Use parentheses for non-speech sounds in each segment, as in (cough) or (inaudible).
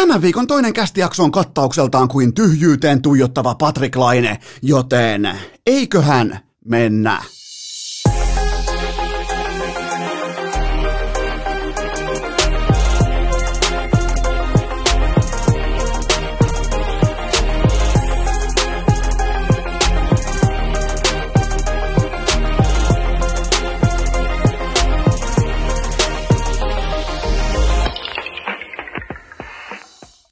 Tämän viikon toinen kästijakso on kattaukseltaan kuin tyhjyyteen tuijottava Patrick Laine, joten eiköhän mennä.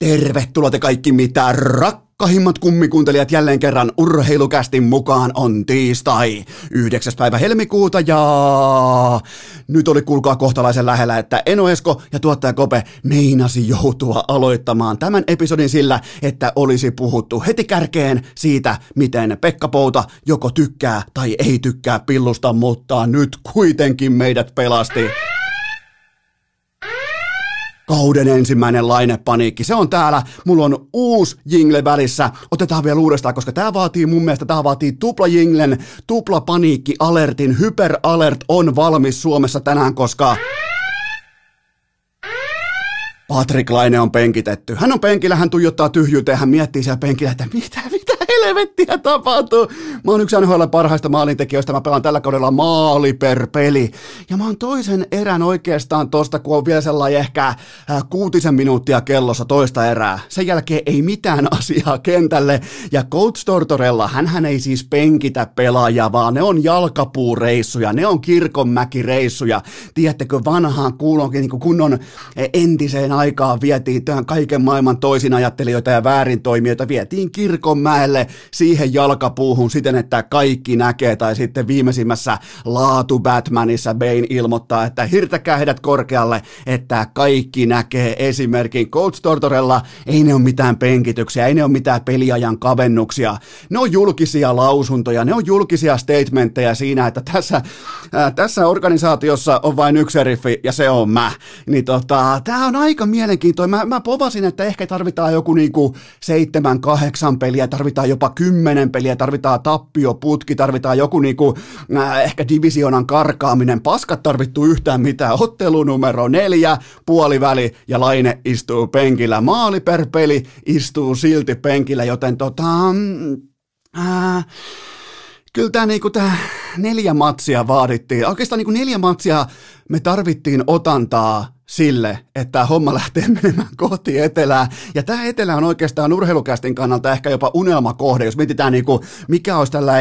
Tervetuloa te kaikki mitä rakkahimmat kummikuuntelijat jälleen kerran urheilukästin mukaan on tiistai 9. päivä helmikuuta ja nyt oli kuulkaa kohtalaisen lähellä, että Eno Esko ja tuottaja Kope meinasi joutua aloittamaan tämän episodin sillä, että olisi puhuttu heti kärkeen siitä, miten Pekka Pouta joko tykkää tai ei tykkää pillusta, mutta nyt kuitenkin meidät pelasti kauden ensimmäinen lainepaniikki. Se on täällä. Mulla on uusi jingle välissä. Otetaan vielä uudestaan, koska tämä vaatii mun mielestä, tämä vaatii tupla jinglen, tupla paniikki alertin. Hyper alert on valmis Suomessa tänään, koska... Patrick Laine on penkitetty. Hän on penkillä, hän tuijottaa tyhjyyteen, hän miettii siellä penkillä, että mitä, mitä helvettiä tapahtuu. Mä oon yksi NHL parhaista maalintekijöistä, mä pelaan tällä kaudella maali per peli. Ja mä oon toisen erän oikeastaan tosta, kun on vielä sellainen ehkä äh, kuutisen minuuttia kellossa toista erää. Sen jälkeen ei mitään (laughs) asiaa kentälle. Ja Coach Tortorella, hän ei siis penkitä pelaajaa, vaan ne on jalkapuureissuja, ne on kirkonmäkireissuja. Tiedättekö, vanhaan kuulonkin niin kunnon entiseen aikaan vietiin tämän kaiken maailman toisin ajattelijoita ja väärin toimijoita, vietiin kirkonmäelle siihen jalkapuuhun siten, että kaikki näkee, tai sitten viimeisimmässä laatu Batmanissa Bane ilmoittaa, että hirtäkää heidät korkealle, että kaikki näkee esimerkin Coach Tortorella, ei ne ole mitään penkityksiä, ei ne ole mitään peliajan kavennuksia, ne on julkisia lausuntoja, ne on julkisia statementteja siinä, että tässä, ää, tässä organisaatiossa on vain yksi seriffi ja se on mä. Niin tota, tää on aika mielenkiintoinen. Mä, mä povasin, että ehkä tarvitaan joku niinku seitsemän, kahdeksan peliä, tarvitaan jopa kymmenen peliä, tarvitaan tappioputki, tarvitaan joku niinku, äh, ehkä divisionan karkaaminen, paskat tarvittu yhtään mitään, ottelu numero neljä, puoliväli ja Laine istuu penkillä, maali per peli istuu silti penkillä, joten tota, äh, kyllä tämä niinku tää neljä matsia vaadittiin, oikeastaan niinku neljä matsia me tarvittiin otantaa sille, että homma lähtee (laughs) menemään kohti etelää. Ja tämä etelä on oikeastaan urheilukästin kannalta ehkä jopa unelmakohde. Jos mietitään, niin kuin, mikä olisi tällä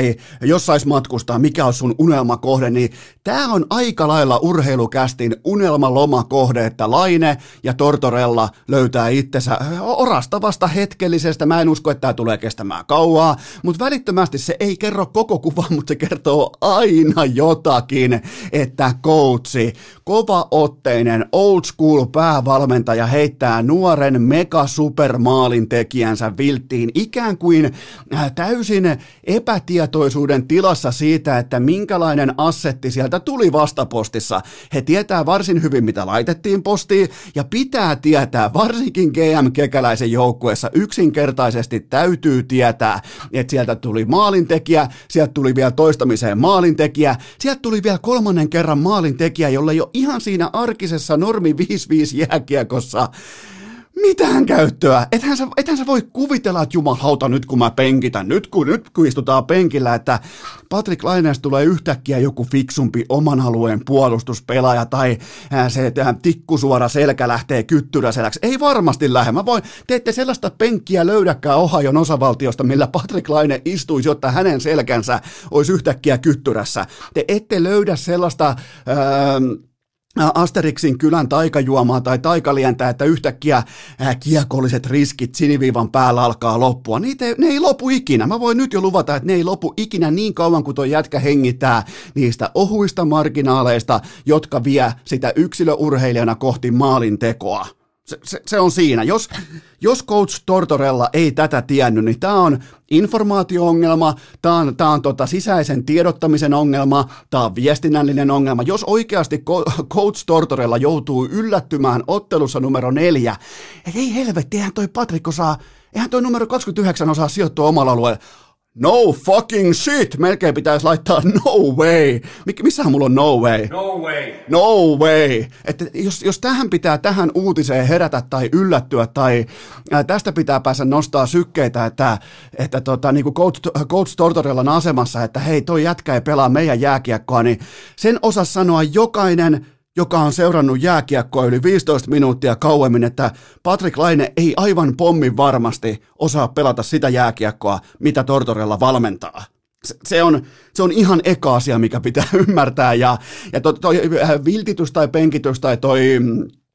jos sais matkustaa, mikä olisi sun unelmakohde, niin tämä on aika lailla urheilukästin unelmalomakohde, että Laine ja Tortorella löytää itsensä orastavasta hetkellisestä. Mä en usko, että tämä tulee kestämään kauaa, mutta välittömästi se ei kerro koko kuvaa, mutta se kertoo aina jotakin, että coachi, kovaotteinen, old school päävalmentaja heittää nuoren mega supermaalin tekijänsä vilttiin ikään kuin äh, täysin epätietoisuuden tilassa siitä, että minkälainen assetti sieltä tuli vastapostissa. He tietää varsin hyvin, mitä laitettiin postiin ja pitää tietää, varsinkin GM Kekäläisen joukkueessa yksinkertaisesti täytyy tietää, että sieltä tuli maalintekijä, sieltä tuli vielä toistamiseen maalintekijä, sieltä tuli vielä kolmannen kerran maalintekijä, jolle ei ole ihan siinä arkisessa normi 5-5 jääkiekossa mitään käyttöä. Ethän sä, ethän sä voi kuvitella, että jumalauta nyt kun mä penkitän, nyt kun, nyt kun istutaan penkillä, että Patrick Laineesta tulee yhtäkkiä joku fiksumpi oman alueen puolustuspelaaja tai se tikkusuora selkä lähtee kyttyräseläksi. Ei varmasti lähde. Mä voin, te ette sellaista penkkiä löydäkään Ohajon osavaltiosta, millä Patrick Laine istuisi, jotta hänen selkänsä olisi yhtäkkiä kyttyrässä. Te ette löydä sellaista... Öö, Asterixin kylän taikajuomaa tai taikalientä, että yhtäkkiä kiekolliset riskit siniviivan päällä alkaa loppua. Niitä ei, ne ei lopu ikinä. Mä voin nyt jo luvata, että ne ei lopu ikinä niin kauan kuin tuo jätkä hengittää niistä ohuista marginaaleista, jotka vie sitä yksilöurheilijana kohti maalin tekoa. Se, se, se on siinä. Jos, jos coach Tortorella ei tätä tiennyt, niin tämä on informaatio-ongelma, tämä on, tää on tota sisäisen tiedottamisen ongelma, tämä on viestinnällinen ongelma. Jos oikeasti coach Tortorella joutuu yllättymään ottelussa numero neljä, että ei helvetti, eihän toi Patrick osaa, eihän toi numero 29 osaa sijoittua omalla alueella. No fucking shit! Melkein pitäisi laittaa no way. Mik, missähän mulla on no way? No way. No way. Että jos, jos tähän pitää tähän uutiseen herätä tai yllättyä tai ää, tästä pitää päästä nostaa sykkeitä, että, että tota, niin kuin Coach, Coach Tortorellan asemassa, että hei toi jätkä ei pelaa meidän jääkiekkoa, niin sen osas sanoa jokainen joka on seurannut jääkiekkoa yli 15 minuuttia kauemmin, että Patrick Laine ei aivan pommin varmasti osaa pelata sitä jääkiekkoa, mitä Tortorella valmentaa. Se on, se on ihan eka asia, mikä pitää (laughs) ymmärtää, ja, ja toi, toi viltitys tai penkitys tai toi Äh,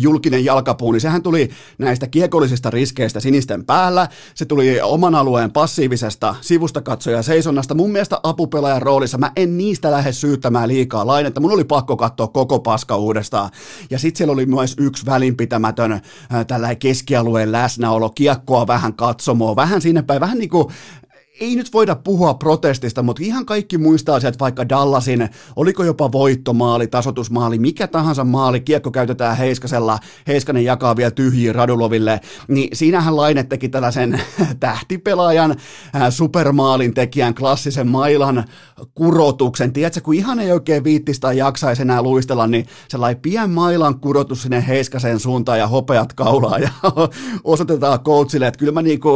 julkinen jalkapuu, niin sehän tuli näistä kiekollisista riskeistä sinisten päällä, se tuli oman alueen passiivisesta sivusta katsoja seisonnasta, mun mielestä apupelaajan roolissa, mä en niistä lähde syyttämään liikaa lainetta, mun oli pakko katsoa koko paska uudestaan, ja sitten siellä oli myös yksi välinpitämätön äh, tällainen keskialueen läsnäolo, kiekkoa vähän katsomoa, vähän sinne päin, vähän niin kuin ei nyt voida puhua protestista, mutta ihan kaikki muistaa sieltä vaikka Dallasin, oliko jopa voittomaali, tasotusmaali, mikä tahansa maali, kiekko käytetään Heiskasella, Heiskanen jakaa vielä tyhjiä Raduloville, niin siinähän Laine teki tällaisen (laughs) tähtipelaajan, äh, supermaalin tekijän, klassisen mailan kurotuksen. Tiedätkö, kun ihan ei oikein viittistä tai jaksaisi enää luistella, niin sellainen pien mailan kurotus sinne Heiskasen suuntaan ja hopeat kaulaa ja (laughs) osoitetaan coachille, että kyllä mä, niinku,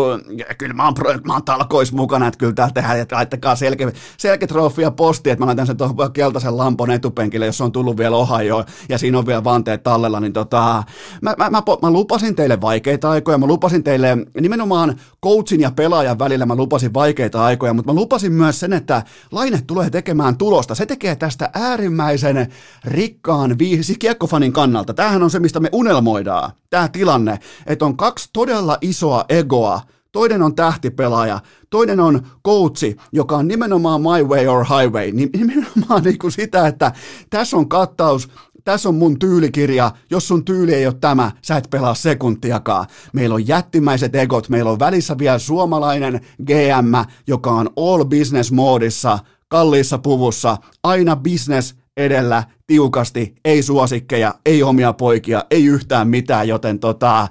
kyllä mä oon, mä oon talkois mukana mukana, että kyllä täällä tehdään, että laittakaa selkeä, selketrofi ja posti, että mä laitan sen tuohon keltaisen lampon etupenkille, jos on tullut vielä Ohio ja siinä on vielä vanteet tallella, niin tota, mä, mä, mä, mä, lupasin teille vaikeita aikoja, mä lupasin teille nimenomaan coachin ja pelaajan välillä mä lupasin vaikeita aikoja, mutta mä lupasin myös sen, että Laine tulee tekemään tulosta. Se tekee tästä äärimmäisen rikkaan viisi kiekkofanin kannalta. Tämähän on se, mistä me unelmoidaan, tämä tilanne, että on kaksi todella isoa egoa, toinen on tähtipelaaja, toinen on coachi, joka on nimenomaan my way or highway, nimenomaan (laughs) niin kuin sitä, että tässä on kattaus, tässä on mun tyylikirja, jos sun tyyli ei ole tämä, sä et pelaa sekuntiakaan. Meillä on jättimäiset egot, meillä on välissä vielä suomalainen GM, joka on all business moodissa, kalliissa puvussa, aina business edellä, tiukasti, ei suosikkeja, ei omia poikia, ei yhtään mitään, joten tota,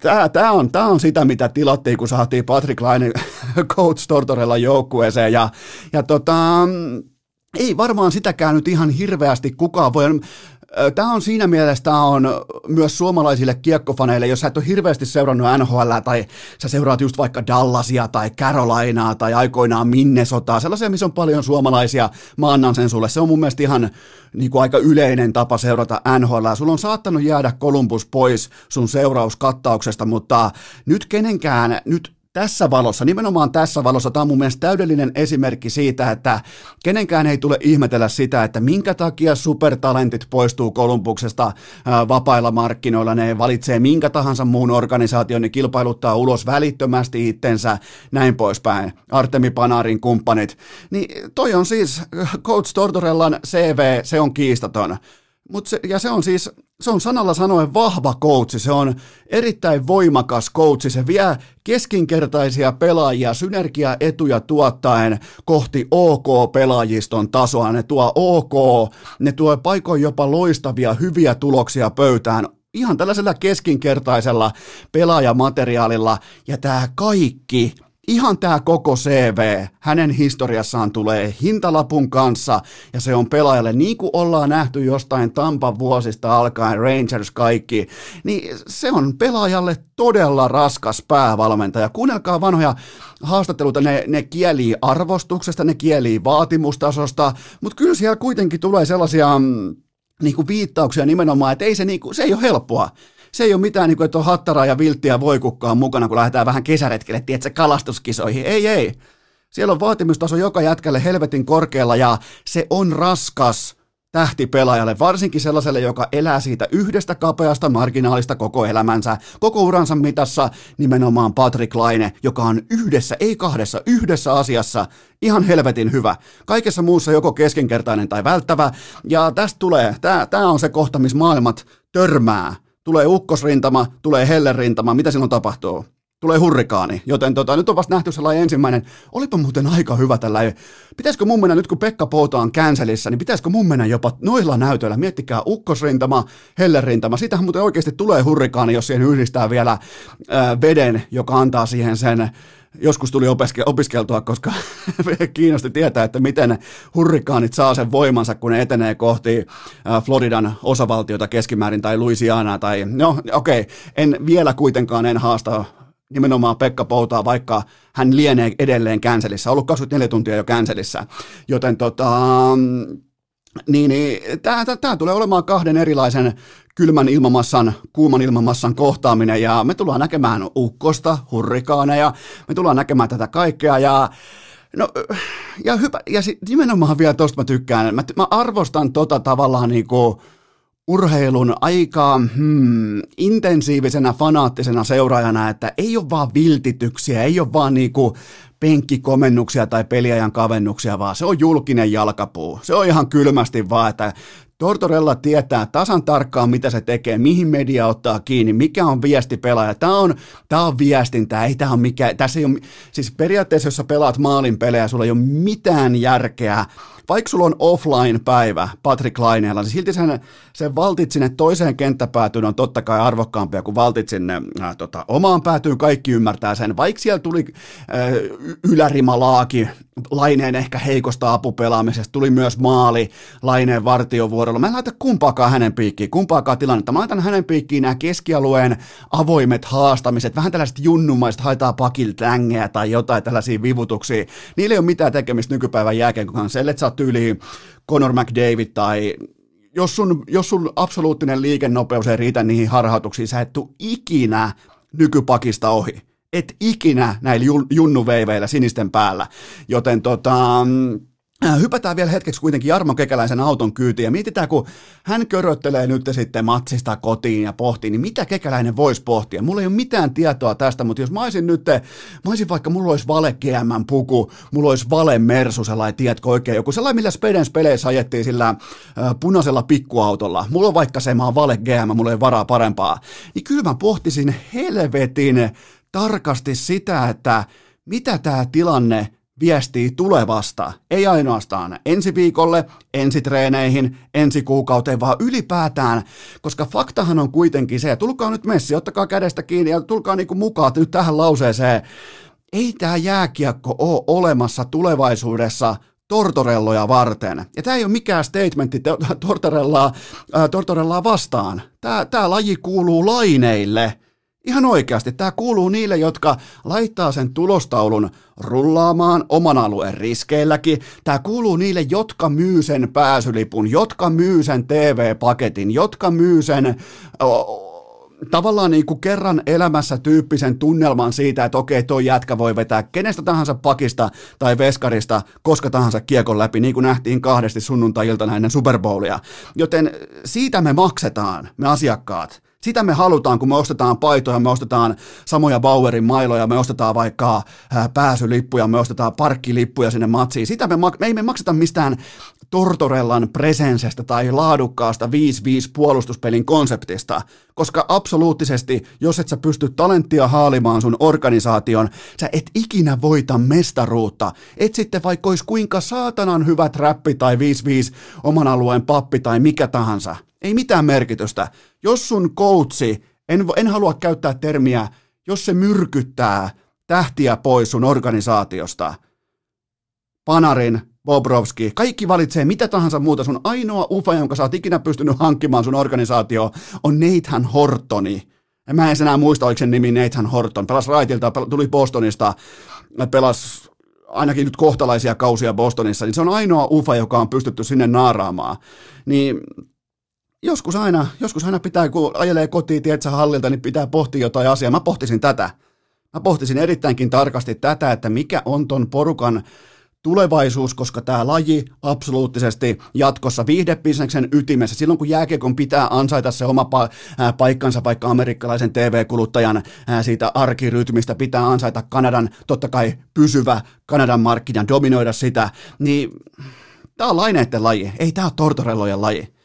Tämä, tämä, on, tämä on sitä, mitä tilattiin, kun saatiin Patrick Laine (laughs) Coach Tortorella joukkueeseen. Ja, ja tota, ei varmaan sitäkään nyt ihan hirveästi kukaan voi. Tämä on siinä mielessä tämä on myös suomalaisille kiekkofaneille, jos sä et ole hirveästi seurannut NHL tai sä seuraat just vaikka Dallasia tai Carolinaa tai aikoinaan Minnesotaa, sellaisia, missä on paljon suomalaisia, mä annan sen sulle. Se on mun mielestä ihan niin kuin aika yleinen tapa seurata NHL. Sulla on saattanut jäädä Columbus pois sun seurauskattauksesta, mutta nyt kenenkään, nyt tässä valossa, nimenomaan tässä valossa, tämä on mun mielestä täydellinen esimerkki siitä, että kenenkään ei tule ihmetellä sitä, että minkä takia supertalentit poistuu Kolumbuksesta vapailla markkinoilla, ne valitsee minkä tahansa muun organisaation, ne kilpailuttaa ulos välittömästi itsensä, näin poispäin, Artemi Panarin kumppanit. Niin toi on siis Coach Tortorellan CV, se on kiistaton. Mut se, ja se on siis, se on sanalla sanoen vahva coachi, se on erittäin voimakas coachi, se vie keskinkertaisia pelaajia synergiaetuja tuottaen kohti OK-pelaajiston tasoa, ne tuo OK, ne tuo paikoin jopa loistavia, hyviä tuloksia pöytään, ihan tällaisella keskinkertaisella pelaajamateriaalilla, ja tämä kaikki – ihan tämä koko CV hänen historiassaan tulee hintalapun kanssa ja se on pelaajalle niin kuin ollaan nähty jostain Tampan vuosista alkaen, Rangers kaikki, niin se on pelaajalle todella raskas päävalmentaja. Kuunnelkaa vanhoja haastatteluita, ne, ne kielii arvostuksesta, ne kielii vaatimustasosta, mutta kyllä siellä kuitenkin tulee sellaisia mm, niin kuin viittauksia nimenomaan, että ei se, niin kuin, se ei ole helppoa se ei ole mitään, niin kuin, että on hattaraa ja vilttiä voikukkaa mukana, kun lähdetään vähän kesäretkelle, tiedätkö, kalastuskisoihin. Ei, ei. Siellä on vaatimustaso joka jätkälle helvetin korkealla ja se on raskas tähtipelaajalle, varsinkin sellaiselle, joka elää siitä yhdestä kapeasta marginaalista koko elämänsä, koko uransa mitassa, nimenomaan Patrick Laine, joka on yhdessä, ei kahdessa, yhdessä asiassa ihan helvetin hyvä. Kaikessa muussa joko keskinkertainen tai välttävä, ja tästä tulee, tämä on se kohta, missä maailmat törmää tulee ukkosrintama, tulee hellerintama, mitä silloin tapahtuu? tulee hurrikaani, joten tota, nyt on vasta nähty sellainen ensimmäinen, olipa muuten aika hyvä tällä. Pitäisikö mun mennä nyt kun Pekka Pouta on känselissä, niin pitäisikö mun mennä jopa noilla näytöillä, miettikää ukkosrintama, hellerintama, sitähän muuten oikeasti tulee hurrikaani, jos siihen yhdistää vielä ää, veden, joka antaa siihen sen joskus tuli opiske- opiskeltua, koska (laughs) kiinnosti tietää, että miten hurrikaanit saa sen voimansa, kun ne etenee kohti Floridan osavaltiota keskimäärin tai Louisianaa tai no okei, okay, en vielä kuitenkaan en haasta nimenomaan Pekka Poutaa, vaikka hän lienee edelleen känselissä, ollut 24 tuntia jo känselissä, joten tota, niin, niin tämä tulee olemaan kahden erilaisen kylmän ilmamassan, kuuman ilmamassan kohtaaminen ja me tullaan näkemään ukkosta, hurrikaaneja, me tullaan näkemään tätä kaikkea ja No, ja, hypä, ja sit, nimenomaan vielä tosta mä tykkään. Mä, mä arvostan tota tavallaan niinku urheilun aika hmm, intensiivisenä, fanaattisena seuraajana, että ei ole vaan viltityksiä, ei ole vaan niinku penkkikomennuksia tai peliajan kavennuksia, vaan se on julkinen jalkapuu. Se on ihan kylmästi vaan, että Tortorella tietää tasan tarkkaan, mitä se tekee, mihin media ottaa kiinni, mikä on viesti pelaaja. Tämä on, tämä on viestintä, ei tämä on mikä, tässä ei ole, siis periaatteessa, jos sä pelaat maalin pelejä, sulla ei ole mitään järkeä vaikka sulla on offline-päivä Patrick Laineella, niin silti sen, sen valtit sinne toiseen kenttäpäätyyn on totta kai arvokkaampia kuin valtit sinne äh, tota, omaan päätyyn, kaikki ymmärtää sen. Vaikka siellä tuli äh, ylärima-laaki Laineen ehkä heikosta apupelaamisesta, tuli myös maali Laineen vartiovuorolla. Mä en laita kumpaakaan hänen piikkiin, kumpaakaan tilannetta. Mä laitan hänen piikkiin nämä keskialueen avoimet haastamiset, vähän tällaiset junnumaiset, haetaan pakilta tai jotain tällaisia vivutuksia. Niillä ei ole mitään tekemistä nykypäivän jälkeen, kun että sä tyyliin Conor McDavid tai jos sun, jos sun absoluuttinen liikennopeus ei riitä niihin harhautuksiin, sä et tuu ikinä nykypakista ohi. Et ikinä näillä junnuveiveillä sinisten päällä. Joten tota, Äh, hypätään vielä hetkeksi kuitenkin Jarmo Kekäläisen auton kyytiin ja mietitään, kun hän köröttelee nyt sitten matsista kotiin ja pohtii, niin mitä Kekäläinen voisi pohtia? Mulla ei ole mitään tietoa tästä, mutta jos mä olisin nyt, mä olisin vaikka, mulla olisi vale GM puku, mulla olisi vale Mersu, sellainen, tiedätkö oikein, joku sellainen, millä Spedens peleissä ajettiin sillä äh, punaisella pikkuautolla. Mulla on vaikka se, mä oon vale GM, mulla ei varaa parempaa. Niin kyllä mä pohtisin helvetin tarkasti sitä, että mitä tämä tilanne viestii tulevasta, ei ainoastaan ensi viikolle, ensi treeneihin, ensi kuukauteen, vaan ylipäätään, koska faktahan on kuitenkin se, tulkaa nyt messi, ottakaa kädestä kiinni ja tulkaa niinku mukaan nyt tähän lauseeseen, ei tämä jääkiekko ole olemassa tulevaisuudessa tortorelloja varten. Ja tämä ei ole mikään statementti tortorellaa, äh, tortorellaa vastaan. Tämä laji kuuluu laineille – Ihan oikeasti, tämä kuuluu niille, jotka laittaa sen tulostaulun rullaamaan oman alueen riskeilläkin. Tämä kuuluu niille, jotka myy sen pääsylipun, jotka myy sen TV-paketin, jotka myy sen tavallaan niin kuin kerran elämässä tyyppisen tunnelman siitä, että okei, toi jätkä voi vetää kenestä tahansa pakista tai veskarista koska tahansa kiekon läpi, niin kuin nähtiin kahdesti sunnuntai-iltana ennen Super Bowlia. Joten siitä me maksetaan, me asiakkaat. Sitä me halutaan, kun me ostetaan paitoja, me ostetaan samoja Bauerin mailoja, me ostetaan vaikka pääsylippuja, me ostetaan parkkilippuja sinne matsiin. Sitä me, me ei me makseta mistään Tortorellan presensestä tai laadukkaasta 5-5 puolustuspelin konseptista, koska absoluuttisesti, jos et sä pysty talenttia haalimaan sun organisaation, sä et ikinä voita mestaruutta. Et sitten vaikka olisi kuinka saatanan hyvä trappi tai 5-5 oman alueen pappi tai mikä tahansa. Ei mitään merkitystä. Jos sun coachi, en, en halua käyttää termiä, jos se myrkyttää tähtiä pois sun organisaatiosta, Panarin, Bobrovski, kaikki valitsee mitä tahansa muuta. Sun ainoa ufa, jonka sä oot ikinä pystynyt hankkimaan sun organisaatio, on Nathan Hortoni. Ja mä en enää muista, oliko sen nimi Nathan Horton. Pelas Raitilta, tuli Bostonista, pelas ainakin nyt kohtalaisia kausia Bostonissa, niin se on ainoa ufa, joka on pystytty sinne naaraamaan. Niin joskus aina, joskus aina pitää, kun ajelee kotiin, tietsä hallilta, niin pitää pohtia jotain asiaa. Mä pohtisin tätä. Mä pohtisin erittäinkin tarkasti tätä, että mikä on ton porukan tulevaisuus, koska tämä laji absoluuttisesti jatkossa viihdebisneksen ytimessä, silloin kun jääkiekon pitää ansaita se oma pa- paikkansa vaikka amerikkalaisen TV-kuluttajan siitä arkirytmistä, pitää ansaita Kanadan, totta kai pysyvä Kanadan markkinan, dominoida sitä, niin tämä on laineiden laji, ei tämä ole tortorellojen laji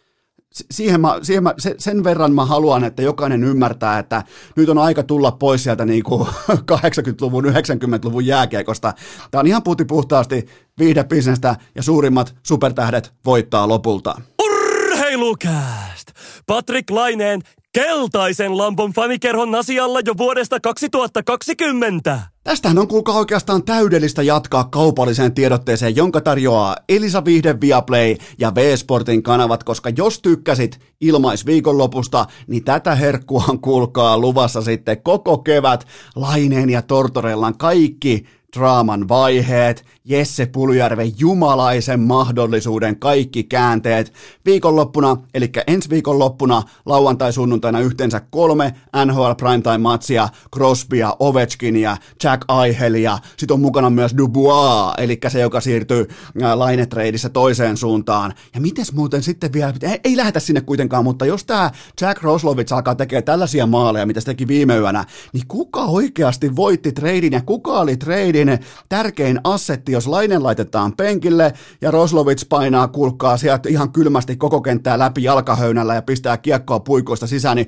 siihen, mä, siihen mä, sen verran mä haluan, että jokainen ymmärtää, että nyt on aika tulla pois sieltä niin kuin 80-luvun, 90-luvun jääkiekosta. Tämä on ihan puhti puhtaasti viihdebisnestä ja suurimmat supertähdet voittaa lopulta. Urheilukääst! Patrick Laineen keltaisen lampon fanikerhon asialla jo vuodesta 2020. Tästähän on kuulkaa oikeastaan täydellistä jatkaa kaupalliseen tiedotteeseen, jonka tarjoaa Elisa Vihde Viaplay ja V-Sportin kanavat, koska jos tykkäsit ilmaisviikonlopusta, niin tätä herkkua on kuulkaa luvassa sitten koko kevät Laineen ja Tortorellan kaikki draaman vaiheet, Jesse Puljärven jumalaisen mahdollisuuden kaikki käänteet. Viikonloppuna, eli ensi viikonloppuna, lauantai-sunnuntaina yhteensä kolme NHL Primetime-matsia, Crosbya, Ovechkinia, Jack Aihelia, sitten on mukana myös Dubois, eli se, joka siirtyy lainetreidissä toiseen suuntaan. Ja mites muuten sitten vielä, ei, ei lähetä sinne kuitenkaan, mutta jos tämä Jack Roslovits alkaa tekemään tällaisia maaleja, mitä se teki viime yönä, niin kuka oikeasti voitti treidin ja kuka oli treidin tärkein assetti jos Lainen laitetaan penkille ja Roslovits painaa kulkaa sieltä ihan kylmästi koko kenttää läpi jalkahöynällä ja pistää kiekkoa puikoista sisään, niin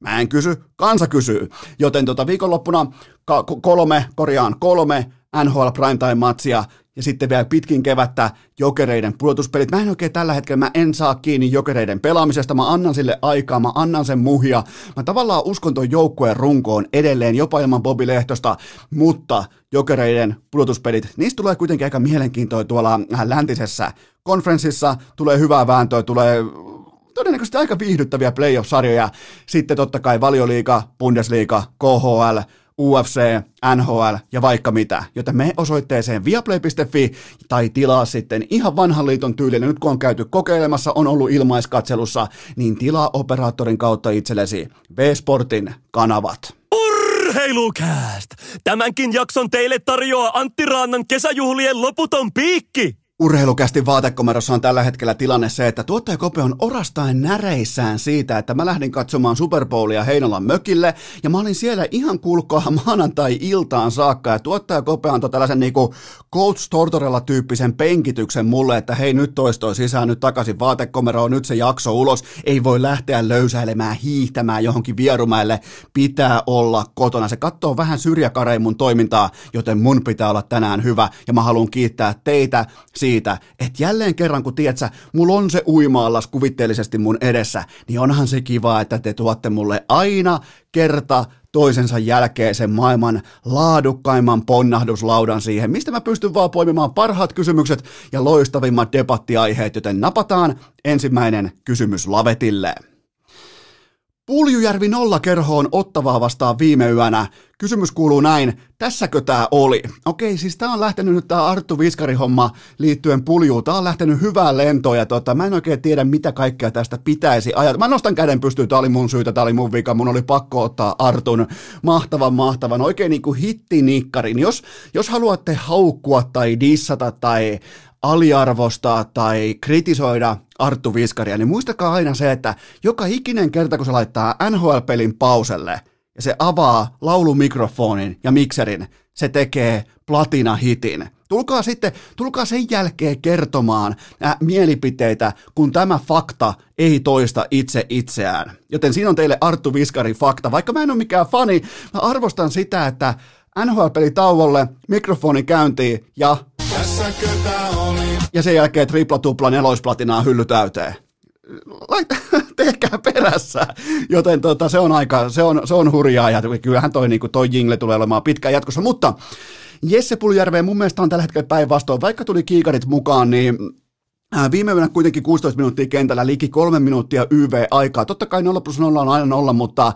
Mä en kysy, kansa kysyy. Joten tota viikonloppuna kolme, korjaan kolme NHL Primetime-matsia ja sitten vielä pitkin kevättä jokereiden pudotuspelit. Mä en oikein tällä hetkellä, mä en saa kiinni jokereiden pelaamisesta, mä annan sille aikaa, mä annan sen muhia. Mä tavallaan uskon ton joukkueen runkoon edelleen, jopa ilman Bobi Lehtosta, mutta jokereiden pudotuspelit, niistä tulee kuitenkin aika mielenkiintoa tuolla läntisessä konferenssissa, tulee hyvää vääntöä, tulee todennäköisesti aika viihdyttäviä playoff-sarjoja. Sitten totta kai valioliiga, Bundesliga, KHL, UFC, NHL ja vaikka mitä, joten me osoitteeseen viaplay.fi tai tilaa sitten ihan vanhan liiton tyylinen, nyt kun on käyty kokeilemassa, on ollut ilmaiskatselussa, niin tilaa operaattorin kautta itsellesi V-Sportin kanavat. Urheilukääst! Tämänkin jakson teille tarjoaa Antti Raannan kesäjuhlien loputon piikki! Urheilukästi vaatekomerossa on tällä hetkellä tilanne se, että tuottaja Kope on orastain näreissään siitä, että mä lähdin katsomaan Super Bowlia Heinolan mökille, ja mä olin siellä ihan kulkoa maanantai-iltaan saakka, ja tuottaja Kope antoi tällaisen niinku Coach Tortorella tyyppisen penkityksen mulle, että hei nyt toistoi sisään, nyt takaisin vaatekomeroon, nyt se jakso ulos, ei voi lähteä löysäilemään, hiihtämään johonkin vierumäelle, pitää olla kotona. Se katsoo vähän syrjäkarein mun toimintaa, joten mun pitää olla tänään hyvä, ja mä haluan kiittää teitä siitä, siitä, että jälleen kerran kun tiedät sä, mulla on se uimaallas kuvitteellisesti mun edessä, niin onhan se kiva, että te tuotte mulle aina kerta toisensa jälkeen sen maailman laadukkaimman ponnahduslaudan siihen, mistä mä pystyn vaan poimimaan parhaat kysymykset ja loistavimmat debattiaiheet, joten napataan ensimmäinen kysymys lavetille. Puljujärvi nollakerhoon ottavaa vastaan viime yönä. Kysymys kuuluu näin, tässäkö tämä oli? Okei, siis tämä on lähtenyt nyt tämä Arttu Viskari-homma liittyen puljuun. Tämä on lähtenyt hyvää lentoa ja tota, mä en oikein tiedä, mitä kaikkea tästä pitäisi ajatella. Mä nostan käden pystyyn, tämä oli mun syytä, tämä oli mun vika, mun oli pakko ottaa Artun mahtavan, mahtavan, oikein niin kuin hittinikkarin. Jos, jos haluatte haukkua tai dissata tai aliarvostaa tai kritisoida Arttu Viskaria, niin muistakaa aina se, että joka ikinen kerta, kun se laittaa NHL-pelin pauselle ja se avaa laulumikrofonin ja mikserin, se tekee platina-hitin. Tulkaa sitten, tulkaa sen jälkeen kertomaan äh, mielipiteitä, kun tämä fakta ei toista itse itseään. Joten siinä on teille Arttu Viskarin fakta. Vaikka mä en ole mikään fani, mä arvostan sitä, että NHL-peli tauolle, mikrofoni käyntiin ja... Oli? Ja sen jälkeen tripla tupla neloisplatinaa hylly täyteen. Laita, (laughs) tehkää perässä. Joten tota, se on aika, se on, se on hurjaa ja kyllähän toi, niin toi jingle tulee olemaan pitkään jatkossa, mutta Jesse Puljärveen mun mielestä on tällä hetkellä päinvastoin, vaikka tuli kiikarit mukaan, niin viime yönä kuitenkin 16 minuuttia kentällä, liki kolme minuuttia YV-aikaa. Totta kai 0 plus 0 on aina 0, mutta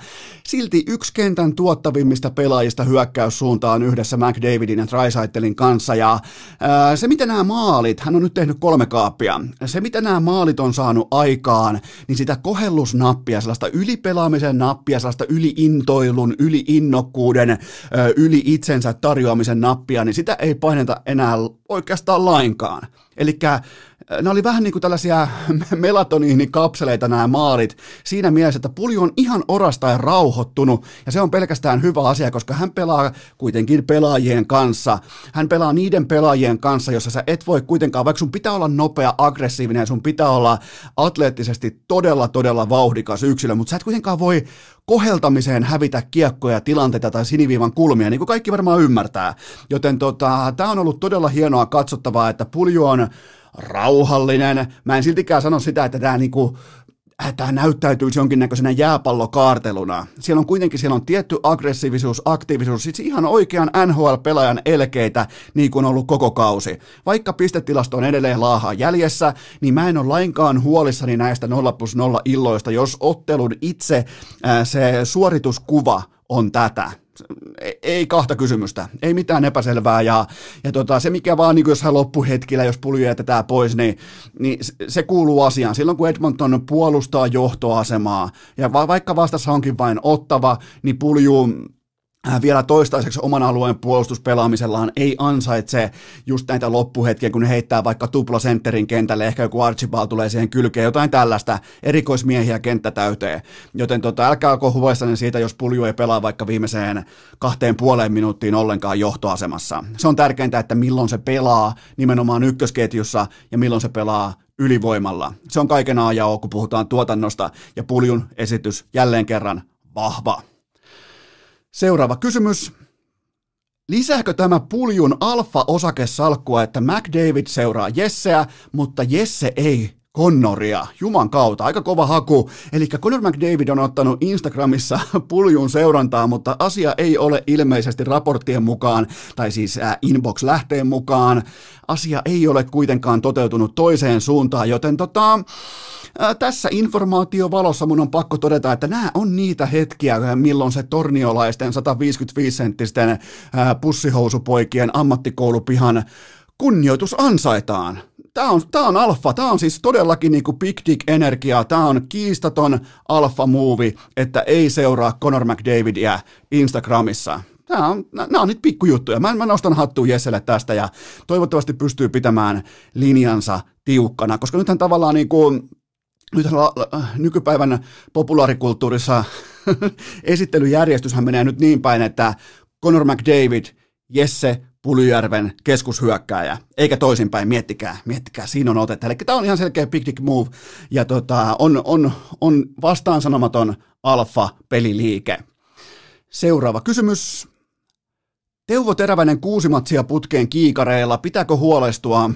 silti yksi kentän tuottavimmista pelaajista hyökkäyssuuntaan yhdessä McDavidin ja Trisaitelin kanssa. Ja ää, se, mitä nämä maalit, hän on nyt tehnyt kolme kaappia, se, mitä nämä maalit on saanut aikaan, niin sitä kohellusnappia, sellaista ylipelaamisen nappia, sellaista yliintoilun, yliinnokkuuden, yli itsensä tarjoamisen nappia, niin sitä ei paineta enää oikeastaan lainkaan. Eli nämä oli vähän niin kuin tällaisia (laughs) melatoniinikapseleita nämä maalit siinä mielessä, että Pulju on ihan orastaan rauhoittunut ja se on pelkästään hyvä asia, koska hän pelaa kuitenkin pelaajien kanssa. Hän pelaa niiden pelaajien kanssa, jossa sä et voi kuitenkaan, vaikka sun pitää olla nopea, aggressiivinen ja sun pitää olla atleettisesti todella, todella vauhdikas yksilö, mutta sä et kuitenkaan voi koheltamiseen hävitä kiekkoja, tilanteita tai siniviivan kulmia, niin kuin kaikki varmaan ymmärtää. Joten tota, tämä on ollut todella hienoa katsottavaa, että Pulju on rauhallinen. Mä en siltikään sano sitä, että tämä niinku, äh, tämä näyttäytyisi jonkinnäköisenä jääpallokaarteluna. Siellä on kuitenkin siellä on tietty aggressiivisuus, aktiivisuus, siis ihan oikean NHL-pelaajan elkeitä, niin kuin on ollut koko kausi. Vaikka pistetilasto on edelleen laahaa jäljessä, niin mä en ole lainkaan huolissani näistä 0 plus 0 illoista, jos ottelun itse äh, se suorituskuva on tätä ei kahta kysymystä, ei mitään epäselvää ja, ja tota, se mikä vaan niin jossain loppuhetkillä, jos pulju jätetään pois, niin, niin se kuuluu asiaan. Silloin kun Edmonton puolustaa johtoasemaa ja va, vaikka vastassa onkin vain ottava, niin pulju vielä toistaiseksi oman alueen puolustuspelaamisellaan ei ansaitse just näitä loppuhetkiä, kun ne heittää vaikka tuplasentterin kentälle, ehkä joku Archibald tulee siihen kylkeen, jotain tällaista erikoismiehiä kenttä täyteen. Joten tota, älkää olko huoissanne siitä, jos pulju ei pelaa vaikka viimeiseen kahteen puoleen minuuttiin ollenkaan johtoasemassa. Se on tärkeintä, että milloin se pelaa nimenomaan ykkösketjussa ja milloin se pelaa ylivoimalla. Se on kaiken A ja O, kun puhutaan tuotannosta ja puljun esitys jälleen kerran vahva. Seuraava kysymys. Lisääkö tämä puljun alfa-osakesalkkua, että McDavid seuraa Jesseä, mutta Jesse ei Connoria, Juman kautta, aika kova haku. Eli Connor McDavid on ottanut Instagramissa (laughs) puljun seurantaa, mutta asia ei ole ilmeisesti raporttien mukaan, tai siis äh, inbox-lähteen mukaan. Asia ei ole kuitenkaan toteutunut toiseen suuntaan, joten tota, äh, tässä informaatiovalossa mun on pakko todeta, että nämä on niitä hetkiä, milloin se torniolaisten 155-senttisten äh, pussihousupoikien ammattikoulupihan kunnioitus ansaitaan tämä on, tämä on alfa, tämä on siis todellakin niin kuin big dick energiaa, tämä on kiistaton alfa movie, että ei seuraa Conor McDavidia Instagramissa. Nämä on, nämä on nyt pikkujuttuja. Mä, mä nostan hattua Jesselle tästä ja toivottavasti pystyy pitämään linjansa tiukkana, koska nythän tavallaan niin kuin, nyt nykypäivän populaarikulttuurissa (laughs) esittelyjärjestyshän menee nyt niin päin, että Conor McDavid, Jesse Pulyjärven keskushyökkääjä, eikä toisinpäin, miettikää, miettikää, siinä on otetta. Eli tämä on ihan selkeä big dick move, ja tota, on, on, on vastaan sanomaton alfa-peliliike. Seuraava kysymys. Teuvo Teräväinen kuusi matsia putkeen kiikareilla, pitääkö huolestua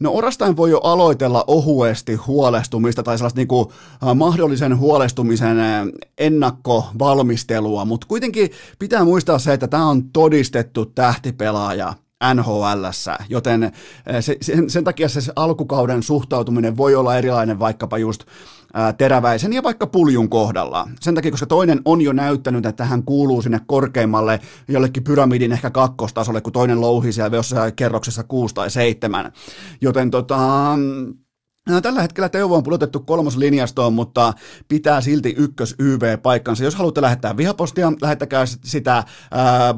No orastain voi jo aloitella ohuesti huolestumista tai sellaista niin kuin, äh, mahdollisen huolestumisen äh, ennakkovalmistelua, mutta kuitenkin pitää muistaa se, että tämä on todistettu tähtipelaaja NHL, joten se, sen, sen takia se alkukauden suhtautuminen voi olla erilainen vaikkapa just teräväisen ja vaikka puljun kohdalla. Sen takia, koska toinen on jo näyttänyt, että hän kuuluu sinne korkeimmalle jollekin pyramidin ehkä kakkostasolle, kun toinen louhii siellä jossain kerroksessa kuusi tai seitsemän. Joten tota, No, tällä hetkellä Teuvo on pudotettu kolmoslinjastoon, mutta pitää silti ykkös YV-paikkansa. Jos haluatte lähettää vihapostia, lähettäkää sitä äh,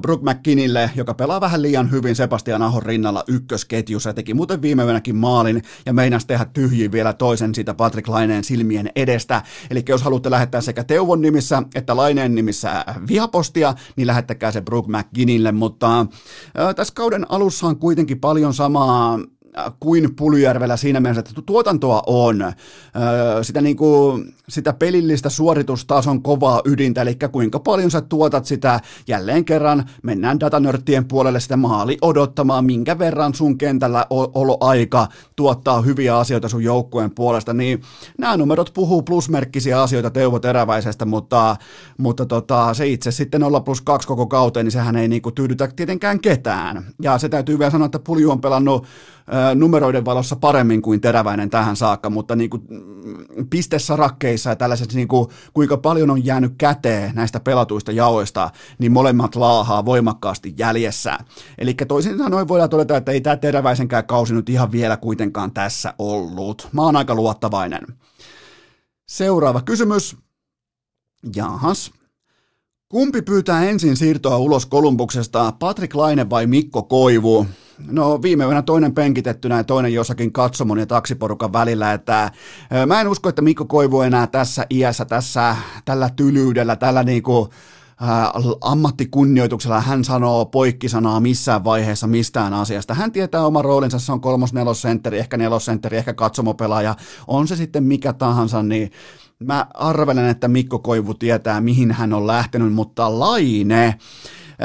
Brook McKinnille, joka pelaa vähän liian hyvin Sebastian Ahon rinnalla ykkösketjussa. Teki muuten viime yönäkin maalin ja meinas tehdä tyhjiä vielä toisen siitä Patrick Laineen silmien edestä. Eli jos haluatte lähettää sekä Teuvon nimissä että Laineen nimissä vihapostia, niin lähettäkää se Brook McKinnille. Mutta äh, tässä kauden alussa on kuitenkin paljon samaa kuin Pulyjärvellä siinä mielessä, että tuotantoa on. Sitä, niin kuin, sitä pelillistä suoritustason kovaa ydintä, eli kuinka paljon sä tuotat sitä, jälleen kerran mennään datanörttien puolelle sitä maali odottamaan, minkä verran sun kentällä olo aika tuottaa hyviä asioita sun joukkueen puolesta, niin nämä numerot puhuu plusmerkkisiä asioita Teuvo Teräväisestä, mutta, mutta tota, se itse sitten olla plus kaksi koko kauteen, niin sehän ei niin kuin tyydytä tietenkään ketään. Ja se täytyy vielä sanoa, että Pulju on pelannut numeroiden valossa paremmin kuin Teräväinen tähän saakka, mutta niin kuin mm, pistesarakkeissa ja tällaisessa, niin kuin, kuinka paljon on jäänyt käteen näistä pelatuista jaoista, niin molemmat laahaa voimakkaasti jäljessä. Eli toisin sanoen voidaan todeta, että ei tämä Teräväisenkään kausi nyt ihan vielä kuitenkaan tässä ollut. Mä oon aika luottavainen. Seuraava kysymys. Jahas. Kumpi pyytää ensin siirtoa ulos Kolumbuksesta, Patrick Laine vai Mikko Koivu? No viime yönä toinen penkitettynä ja toinen jossakin katsomon ja taksiporukan välillä, että mä en usko, että Mikko Koivu enää tässä iässä, tässä, tällä tylyydellä, tällä niinku, ammattikunnioituksella hän sanoo poikkisanaa missään vaiheessa mistään asiasta. Hän tietää oman roolinsa, se on kolmos nelosentteri, ehkä nelosentteri, ehkä katsomopelaaja, on se sitten mikä tahansa, niin mä arvelen, että Mikko Koivu tietää, mihin hän on lähtenyt, mutta Laine,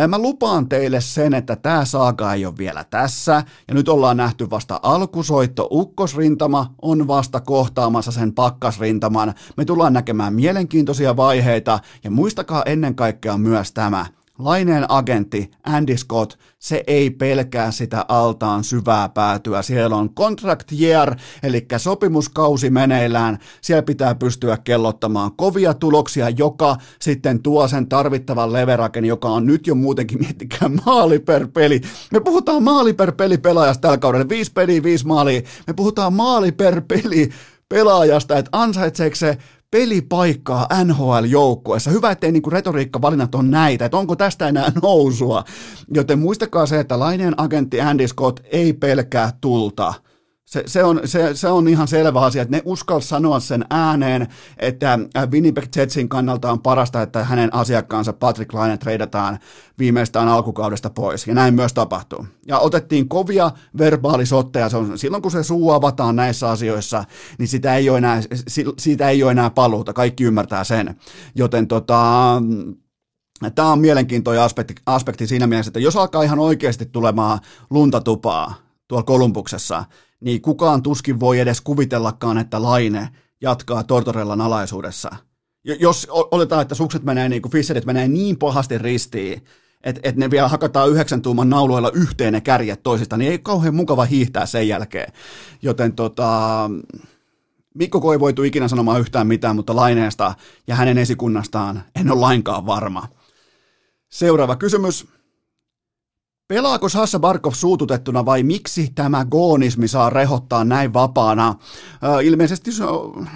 Mä lupaan teille sen, että tämä saaga ei ole vielä tässä, ja nyt ollaan nähty vasta alkusoitto, ukkosrintama on vasta kohtaamassa sen pakkasrintaman. Me tullaan näkemään mielenkiintoisia vaiheita, ja muistakaa ennen kaikkea myös tämä – Laineen agentti Andy Scott, se ei pelkää sitä altaan syvää päätyä. Siellä on contract year, eli sopimuskausi meneillään. Siellä pitää pystyä kellottamaan kovia tuloksia, joka sitten tuo sen tarvittavan leveraken, joka on nyt jo muutenkin, miettikää, maali per peli. Me puhutaan maali per peli pelaajasta tällä kaudella. Viisi peliä, viisi maalia. Me puhutaan maali per peli pelaajasta, että ansaitseeko se pelipaikkaa NHL-joukkueessa. Hyvä, ettei niinku retoriikkavalinnat on näitä, että onko tästä enää nousua. Joten muistakaa se, että laineen agentti Andy Scott ei pelkää tulta. Se, se, on, se, se on ihan selvä asia, että ne uskal sanoa sen ääneen, että Winnipeg Jetsin kannalta on parasta, että hänen asiakkaansa Patrick Laine treidataan viimeistään alkukaudesta pois, ja näin myös tapahtuu. Ja otettiin kovia verbaalisotteja, se on, silloin kun se suu avataan näissä asioissa, niin sitä ei ole enää, siitä ei ole enää paluuta, kaikki ymmärtää sen. Joten tota, Tämä on mielenkiintoinen aspekti, aspekti siinä mielessä, että jos alkaa ihan oikeasti tulemaan luntatupaa tuolla Kolumbuksessa, niin kukaan tuskin voi edes kuvitellakaan, että Laine jatkaa Tortorellan alaisuudessa. Jos oletaan, että sukset menee niin kuin Fisserit menee niin pahasti ristiin, että et ne vielä hakataan yhdeksän tuuman nauluilla yhteen ne kärjet toisista, niin ei kauhean mukava hiihtää sen jälkeen. Joten tota, Mikko ei voitu ikinä sanomaan yhtään mitään, mutta Laineesta ja hänen esikunnastaan en ole lainkaan varma. Seuraava kysymys. Pelaako Sassa Barkov suututettuna vai miksi tämä goonismi saa rehottaa näin vapaana? ilmeisesti se on,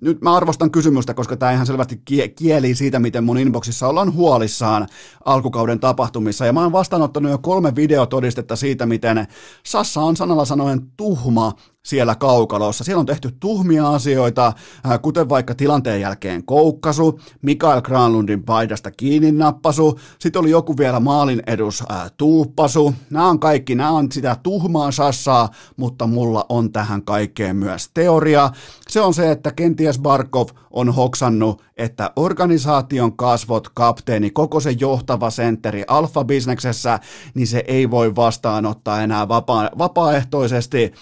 nyt mä arvostan kysymystä, koska tämä ihan selvästi kieli siitä, miten mun inboxissa ollaan huolissaan alkukauden tapahtumissa. Ja mä oon vastaanottanut jo kolme videotodistetta siitä, miten Sassa on sanalla sanoen tuhma siellä kaukalossa. Siellä on tehty tuhmia asioita, äh, kuten vaikka tilanteen jälkeen koukkasu, Mikael Granlundin paidasta kiinni nappasu, sitten oli joku vielä maalin edus ää, äh, tuuppasu. Nämä on kaikki, nämä on sitä tuhmaa sassaa, mutta mulla on tähän kaikkeen myös teoria. Se on se, että kenties Barkov on hoksannut, että organisaation kasvot, kapteeni, koko se johtava sentteri alfa-bisneksessä, niin se ei voi vastaanottaa enää vapaa- vapaaehtoisesti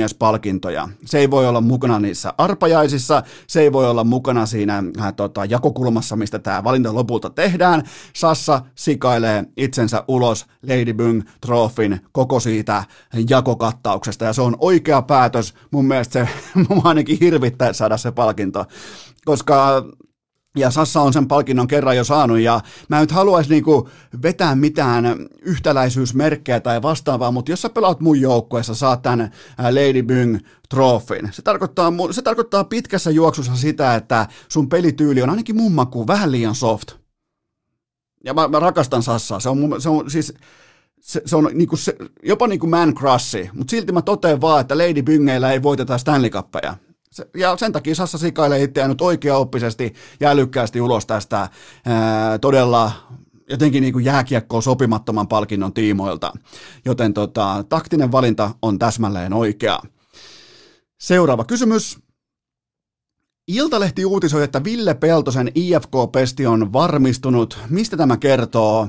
herrasmiespalkintoja. Se ei voi olla mukana niissä arpajaisissa, se ei voi olla mukana siinä äh, tota, jakokulmassa, mistä tämä valinta lopulta tehdään. Sassa sikailee itsensä ulos Lady Bung Trofin koko siitä jakokattauksesta, ja se on oikea päätös. Mun mielestä se (laughs) mun ainakin hirvittää saada se palkinto koska ja Sassa on sen palkinnon kerran jo saanut, ja mä nyt haluaisin niinku vetää mitään yhtäläisyysmerkkejä tai vastaavaa, mutta jos sä pelaat mun joukkueessa, saat tämän Lady Byng trofin. Se tarkoittaa, se tarkoittaa pitkässä juoksussa sitä, että sun pelityyli on ainakin mun makuun vähän liian soft. Ja mä, mä rakastan Sassaa, se on, se on siis se, se on niinku se, jopa niin kuin man crushi, mutta silti mä totean vaan, että Lady Byngeillä ei voiteta Stanley Ja sen takia Sassa sikailee itseään nyt oikeaoppisesti ja älykkäästi ulos tästä ää, todella jotenkin niin kuin jääkiekkoon sopimattoman palkinnon tiimoilta. Joten tota, taktinen valinta on täsmälleen oikea. Seuraava kysymys. Iltalehti uutisoi, että Ville Peltosen IFK-pesti on varmistunut. Mistä tämä kertoo?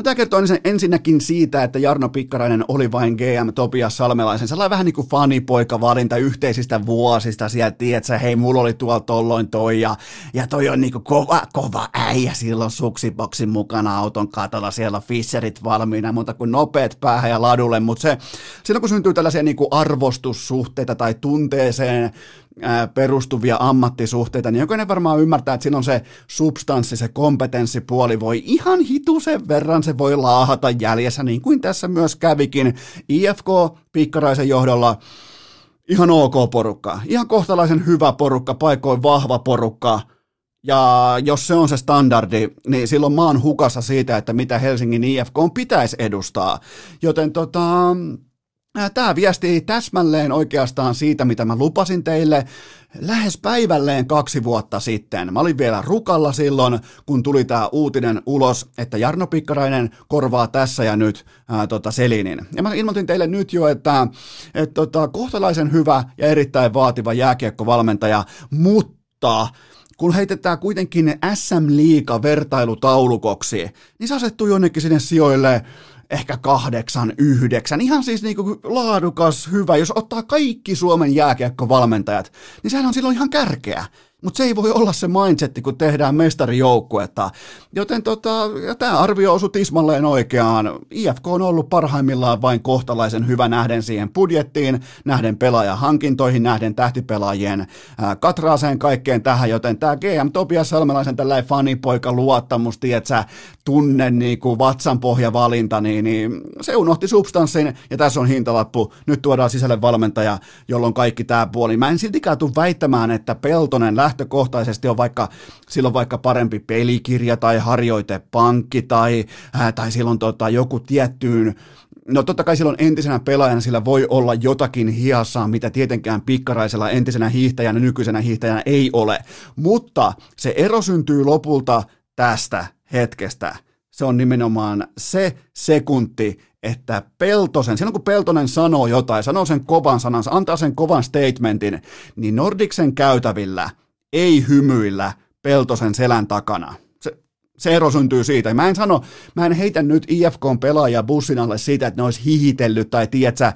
No tämä kertoo ensinnäkin siitä, että Jarno Pikkarainen oli vain GM Topias Salmelaisen, sellainen vähän niin kuin fanipoika valinta yhteisistä vuosista, sieltä tiedätkö, hei mulla oli tuolla tolloin toi ja, ja toi on niin kuin kova, kova äijä silloin suksiboksin mukana auton katolla, siellä on Fisherit valmiina, mutta kuin nopeat päähän ja ladulle, mutta se, silloin kun syntyy tällaisia niin kuin arvostussuhteita tai tunteeseen perustuvia ammattisuhteita, niin jokainen varmaan ymmärtää, että silloin se substanssi, se kompetenssipuoli. Voi ihan hitusen verran, se voi laahata jäljessä, niin kuin tässä myös kävikin. IFK Pikkaraisen johdolla, ihan ok porukka, ihan kohtalaisen hyvä porukka, paikoin vahva porukka, Ja jos se on se standardi, niin silloin mä oon hukassa siitä, että mitä Helsingin IFK pitäisi edustaa. Joten tota, Tämä viesti täsmälleen oikeastaan siitä, mitä mä lupasin teille lähes päivälleen kaksi vuotta sitten. Mä olin vielä rukalla silloin, kun tuli tämä uutinen ulos, että Jarno Pikkarainen korvaa tässä ja nyt ää, tota Selinin. Ja mä ilmoitin teille nyt jo, että et, tota, kohtalaisen hyvä ja erittäin vaativa jääkiekkovalmentaja, mutta kun heitetään kuitenkin SM Liiga vertailutaulukoksi, niin se asettuu jonnekin sinne sijoille ehkä kahdeksan, yhdeksän, ihan siis niinku laadukas, hyvä, jos ottaa kaikki Suomen jääkiekkovalmentajat, niin sehän on silloin ihan kärkeä. Mutta se ei voi olla se mindsetti, kun tehdään mestarijoukkuetta. Joten tota, tämä arvio osui tismalleen oikeaan. IFK on ollut parhaimmillaan vain kohtalaisen hyvä nähden siihen budjettiin, nähden pelaajahankintoihin, nähden tähtipelaajien ää, katraaseen kaikkeen tähän, joten tämä GM Topias Salmelaisen tällainen fanipoika luottamus, tietsä, tunne niin kuin vatsanpohjavalinta, niin, niin se unohti substanssin ja tässä on hintalappu. Nyt tuodaan sisälle valmentaja, jolloin kaikki tämä puoli. Mä en siltikään tule väittämään, että Peltonen lähtökohtaisesti on vaikka, silloin vaikka parempi pelikirja tai harjoitepankki tai, ää, tai silloin tota, joku tiettyyn No totta kai silloin entisenä pelaajana sillä voi olla jotakin hiassaa, mitä tietenkään pikkaraisella entisenä hiihtäjänä, nykyisenä hiihtäjänä ei ole. Mutta se ero syntyy lopulta tästä hetkestä. Se on nimenomaan se sekunti, että Peltosen, silloin kun Peltonen sanoo jotain, sanoo sen kovan sanansa, antaa sen kovan statementin, niin Nordiksen käytävillä ei hymyillä Peltosen selän takana se ero syntyy siitä. Mä en sano, mä en heitä nyt IFKn pelaajia bussin alle siitä, että ne olisi hihitellyt tai tiedätkö,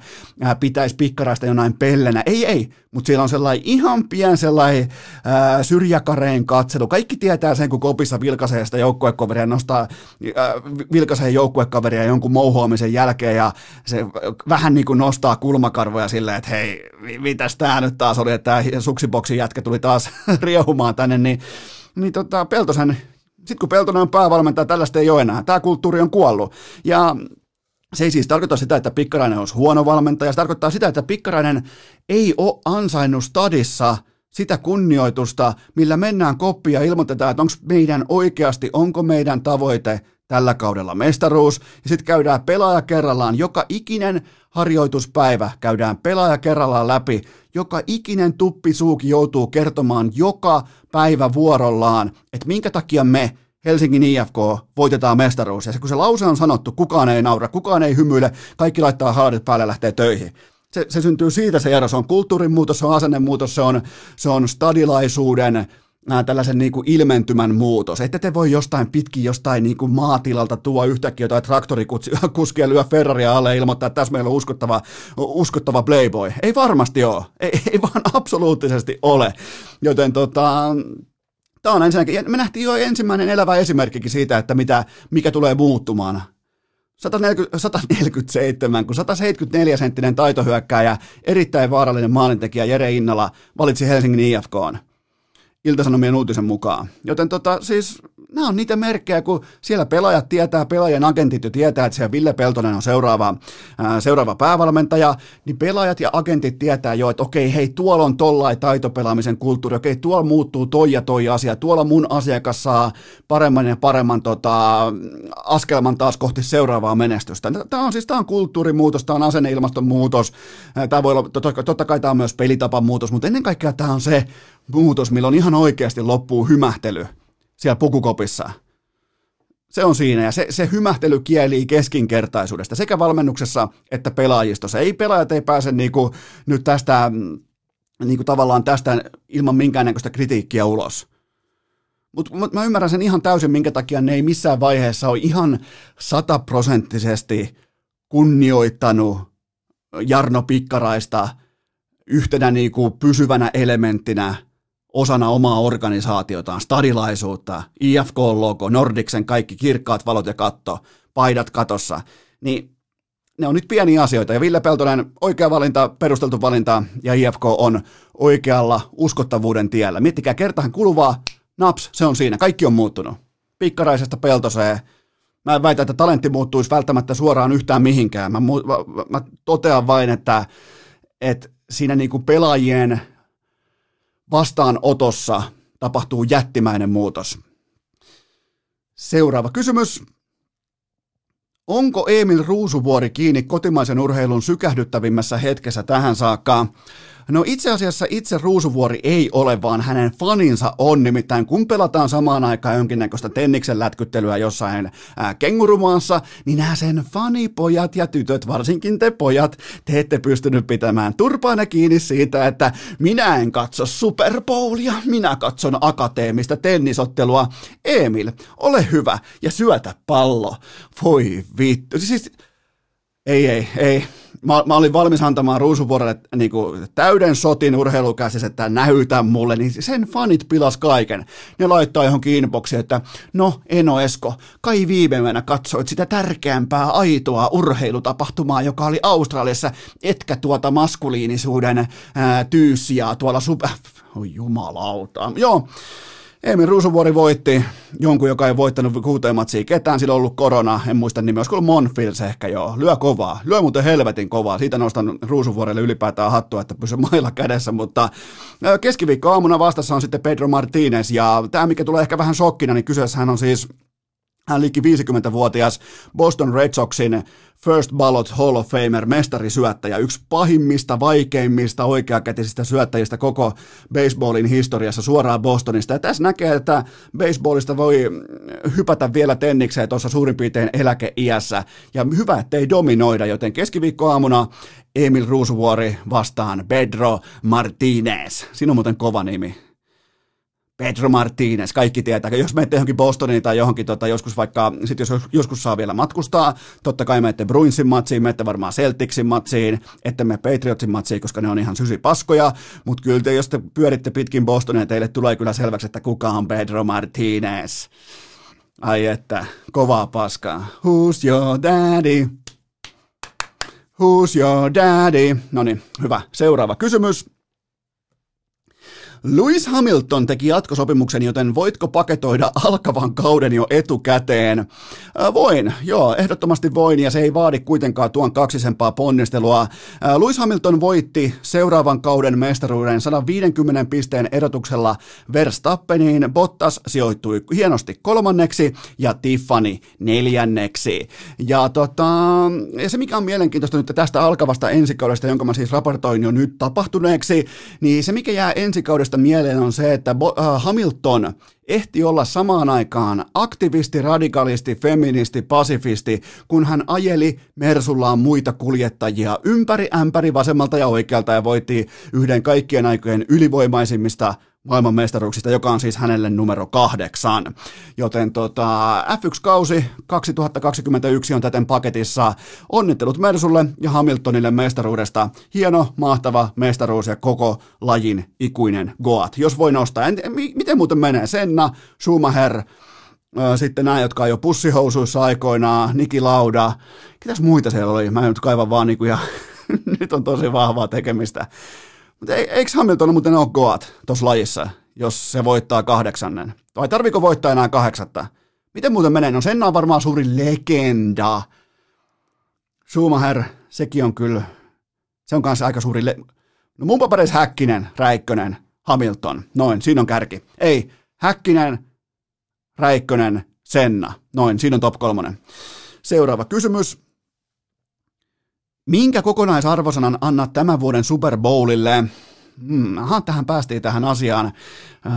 pitäisi pikkaraista jonain pellenä. Ei, ei, mutta siellä on sellainen ihan pien sellainen ää, syrjäkareen katselu. Kaikki tietää sen, kun kopissa vilkaisee sitä joukkuekaveria, nostaa ää, vilkaisee joukkuekaveria jonkun mouhoamisen jälkeen ja se vähän niin kuin nostaa kulmakarvoja silleen, että hei, mitäs tää nyt taas oli, että tämä suksiboksin jätkä tuli taas (laughs) riehumaan tänne, niin niin tota, Peltosen sitten kun Peltonen on päävalmentaja, tällaista ei ole enää. Tämä kulttuuri on kuollut. Ja se ei siis tarkoita sitä, että Pikkarainen olisi huono valmentaja. Se tarkoittaa sitä, että Pikkarainen ei ole ansainnut stadissa sitä kunnioitusta, millä mennään koppia ja ilmoitetaan, että onko meidän oikeasti, onko meidän tavoite tällä kaudella mestaruus. Ja sitten käydään pelaaja kerrallaan, joka ikinen harjoituspäivä käydään pelaaja kerrallaan läpi. Joka ikinen tuppisuuki joutuu kertomaan joka päivä vuorollaan, että minkä takia me Helsingin IFK voitetaan mestaruus. Ja kun se lause on sanottu, kukaan ei naura, kukaan ei hymyile, kaikki laittaa haadit päälle ja lähtee töihin. Se, se syntyy siitä se ero, se on kulttuurin muutos, se on asennemuutos, se on, se on stadilaisuuden, nämä tällaisen niin kuin ilmentymän muutos. Ette te voi jostain pitkin jostain niin kuin maatilalta tuo yhtäkkiä jotain traktorikuskia (laughs) lyö Ferraria alle ja ilmoittaa, että tässä meillä on uskottava, uskottava playboy. Ei varmasti ole. Ei, (laughs) ei vaan absoluuttisesti ole. Joten tota, Tämä on ensinnäkin, me nähtiin jo ensimmäinen elävä esimerkkikin siitä, että mitä, mikä tulee muuttumaan 140, 147, kun 174 senttinen taitohyökkääjä, erittäin vaarallinen maalintekijä Jere Innala valitsi Helsingin IFKon. Iltasanomien uutisen mukaan. Joten tota, siis nämä on niitä merkkejä, kun siellä pelaajat tietää, pelaajien agentit jo tietää, että siellä Ville Peltonen on seuraava, ää, seuraava päävalmentaja, niin pelaajat ja agentit tietää jo, että okei, hei, tuolla on tollain taitopelaamisen kulttuuri, okei, tuolla muuttuu toi ja toi asia, tuolla mun asiakas saa paremman ja paremman tota, askelman taas kohti seuraavaa menestystä. Tämä on siis tämä on kulttuurimuutos, tämä on asenneilmastonmuutos, tämä voi olla, totta, kai tämä on myös pelitapamuutos, mutta ennen kaikkea tämä on se muutos, milloin ihan oikeasti loppuu hymähtely siellä pukukopissa. Se on siinä ja se, se hymähtely kieli keskinkertaisuudesta sekä valmennuksessa että pelaajistossa. Ei pelaajat ei pääse niinku, nyt tästä niinku tavallaan tästä ilman minkäännäköistä kritiikkiä ulos. Mutta mut mä ymmärrän sen ihan täysin, minkä takia ne ei missään vaiheessa ole ihan sataprosenttisesti kunnioittanut Jarno Pikkaraista yhtenä niinku pysyvänä elementtinä osana omaa organisaatiotaan, stadilaisuutta, IFK-logo, Nordiksen kaikki kirkkaat valot ja katto, paidat katossa, niin ne on nyt pieniä asioita. Ja Ville Peltonen, oikea valinta, perusteltu valinta, ja IFK on oikealla uskottavuuden tiellä. Miettikää kertahan kuluvaa, naps, se on siinä. Kaikki on muuttunut. Pikkaraisesta Peltoseen. Mä en väitä, että talentti muuttuisi välttämättä suoraan yhtään mihinkään. Mä, mä, mä totean vain, että, että siinä niinku pelaajien vastaanotossa tapahtuu jättimäinen muutos. Seuraava kysymys. Onko Emil Ruusuvuori kiinni kotimaisen urheilun sykähdyttävimmässä hetkessä tähän saakka? No itse asiassa itse Ruusuvuori ei ole, vaan hänen faninsa on. Nimittäin kun pelataan samaan aikaan jonkinnäköistä tenniksen lätkyttelyä jossain ää, kengurumaassa, niin nämä sen fanipojat ja tytöt, varsinkin te pojat, te ette pystynyt pitämään turpaana kiinni siitä, että minä en katso Super Bowlia, minä katson akateemista tennisottelua. Emil, ole hyvä ja syötä pallo. Voi vittu. Siis, ei, ei, ei mä, mä olin valmis antamaan Ruusuvuorelle niin kuin, täyden sotin urheilukäsissä, että näytä mulle, niin sen fanit pilas kaiken. Ne laittaa johonkin inboxiin, että no Eno Esko, kai viimeänä katsoit sitä tärkeämpää aitoa urheilutapahtumaa, joka oli Australiassa, etkä tuota maskuliinisuuden ää, tyyssiä tuolla super... Oi jumalauta. Joo, Emil Ruusuvuori voitti. Jonkun, joka ei voittanut kuuteen matsiin ketään, sillä on ollut korona, en muista nimi, olisiko ollut Monfils ehkä joo, lyö kovaa, lyö muuten helvetin kovaa, siitä nostan Ruusuvuorelle ylipäätään hattua, että pysyy mailla kädessä, mutta keskiviikko aamuna vastassa on sitten Pedro Martinez, ja tämä mikä tulee ehkä vähän shokkina, niin kyseessä on siis hän liki 50-vuotias Boston Red Soxin First Ballot Hall of Famer, mestarisyöttäjä, yksi pahimmista, vaikeimmista, oikeakätisistä syöttäjistä koko baseballin historiassa suoraan Bostonista. Ja tässä näkee, että baseballista voi hypätä vielä tennikseen tuossa suurin piirtein eläkeiässä. Ja hyvä, ettei dominoida, joten keskiviikkoaamuna Emil Ruusuvuori vastaan Pedro Martinez. Siinä on muuten kova nimi. Pedro Martinez, kaikki tietää. Jos menette johonkin Bostoniin tai johonkin, tota, joskus vaikka, sit jos joskus saa vielä matkustaa, totta kai menette Bruinsin matsiin, menette varmaan Celticsin matsiin, ette me Patriotsin matsiin, koska ne on ihan sysi paskoja, mutta kyllä te, jos te pyöritte pitkin Bostonia, teille tulee kyllä selväksi, että kuka on Pedro Martinez. Ai että, kovaa paskaa. Who's your daddy? Who's your daddy? No niin, hyvä. Seuraava kysymys. Lewis Hamilton teki jatkosopimuksen, joten voitko paketoida alkavan kauden jo etukäteen? Äh, voin, joo, ehdottomasti voin, ja se ei vaadi kuitenkaan tuon kaksisempaa ponnistelua. Äh, Lewis Hamilton voitti seuraavan kauden mestaruuden 150 pisteen erotuksella Verstappeniin, Bottas sijoittui hienosti kolmanneksi ja Tiffany neljänneksi. Ja, tota, ja se mikä on mielenkiintoista nyt tästä alkavasta ensikaudesta, jonka mä siis raportoin jo nyt tapahtuneeksi, niin se mikä jää ensikaudesta muista mieleen on se, että äh, Hamilton ehti olla samaan aikaan aktivisti, radikalisti, feministi, pasifisti, kun hän ajeli Mersullaan muita kuljettajia ympäri ämpäri vasemmalta ja oikealta ja voitti yhden kaikkien aikojen ylivoimaisimmista maailmanmestaruuksista, joka on siis hänelle numero kahdeksan. Joten tota, F1-kausi 2021 on täten paketissa. Onnittelut Mersulle ja Hamiltonille mestaruudesta. Hieno, mahtava mestaruus ja koko lajin ikuinen Goat. Jos voi nostaa, en, miten muuten menee? Senna, Schumacher, sitten nämä, jotka on jo pussihousuissa aikoinaan, Niki Lauda, ketäs muita siellä oli? Mä en nyt kaivan vaan niinku ja (laughs) nyt on tosi vahvaa tekemistä. Mutta eikö Hamilton muuten ole Goat tuossa lajissa, jos se voittaa kahdeksannen? Vai tarviko voittaa enää kahdeksatta? Miten muuten menee? No sen on varmaan suuri legenda. Schumacher, sekin on kyllä, se on kanssa aika suuri, le- no mun papereissa Häkkinen, Räikkönen, Hamilton, noin, siinä on kärki. Ei, Häkkinen, Räikkönen, Senna, noin, siinä on top kolmonen. Seuraava kysymys. Minkä kokonaisarvosanan annat tämän vuoden Super Bowlille? Hmm, aha, tähän päästiin tähän asiaan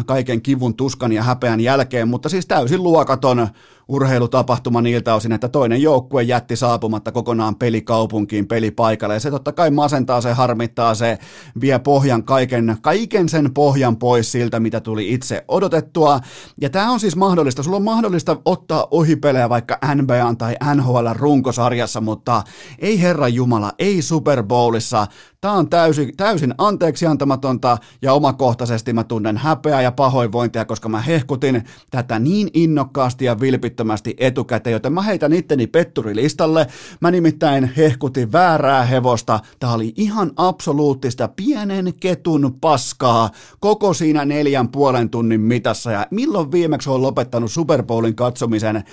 kaiken kivun, tuskan ja häpeän jälkeen, mutta siis täysin luokaton urheilutapahtuma niiltä osin, että toinen joukkue jätti saapumatta kokonaan pelikaupunkiin, pelipaikalle. Ja se totta kai masentaa, se harmittaa, se vie pohjan kaiken, kaiken sen pohjan pois siltä, mitä tuli itse odotettua. Ja tämä on siis mahdollista. Sulla on mahdollista ottaa ohipelejä vaikka NBA tai NHL runkosarjassa, mutta ei Herran Jumala, ei Super Bowlissa. Tämä on täysin, täysin anteeksi antamatonta ja omakohtaisesti mä tunnen häpeää ja pahoinvointia, koska mä hehkutin tätä niin innokkaasti ja vilpittömästi etukäteen, joten mä heitän itteni petturilistalle. Mä nimittäin hehkutin väärää hevosta. Tää oli ihan absoluuttista pienen ketun paskaa koko siinä neljän puolen tunnin mitassa. Ja milloin viimeksi on lopettanut Super Bowlin katsomisen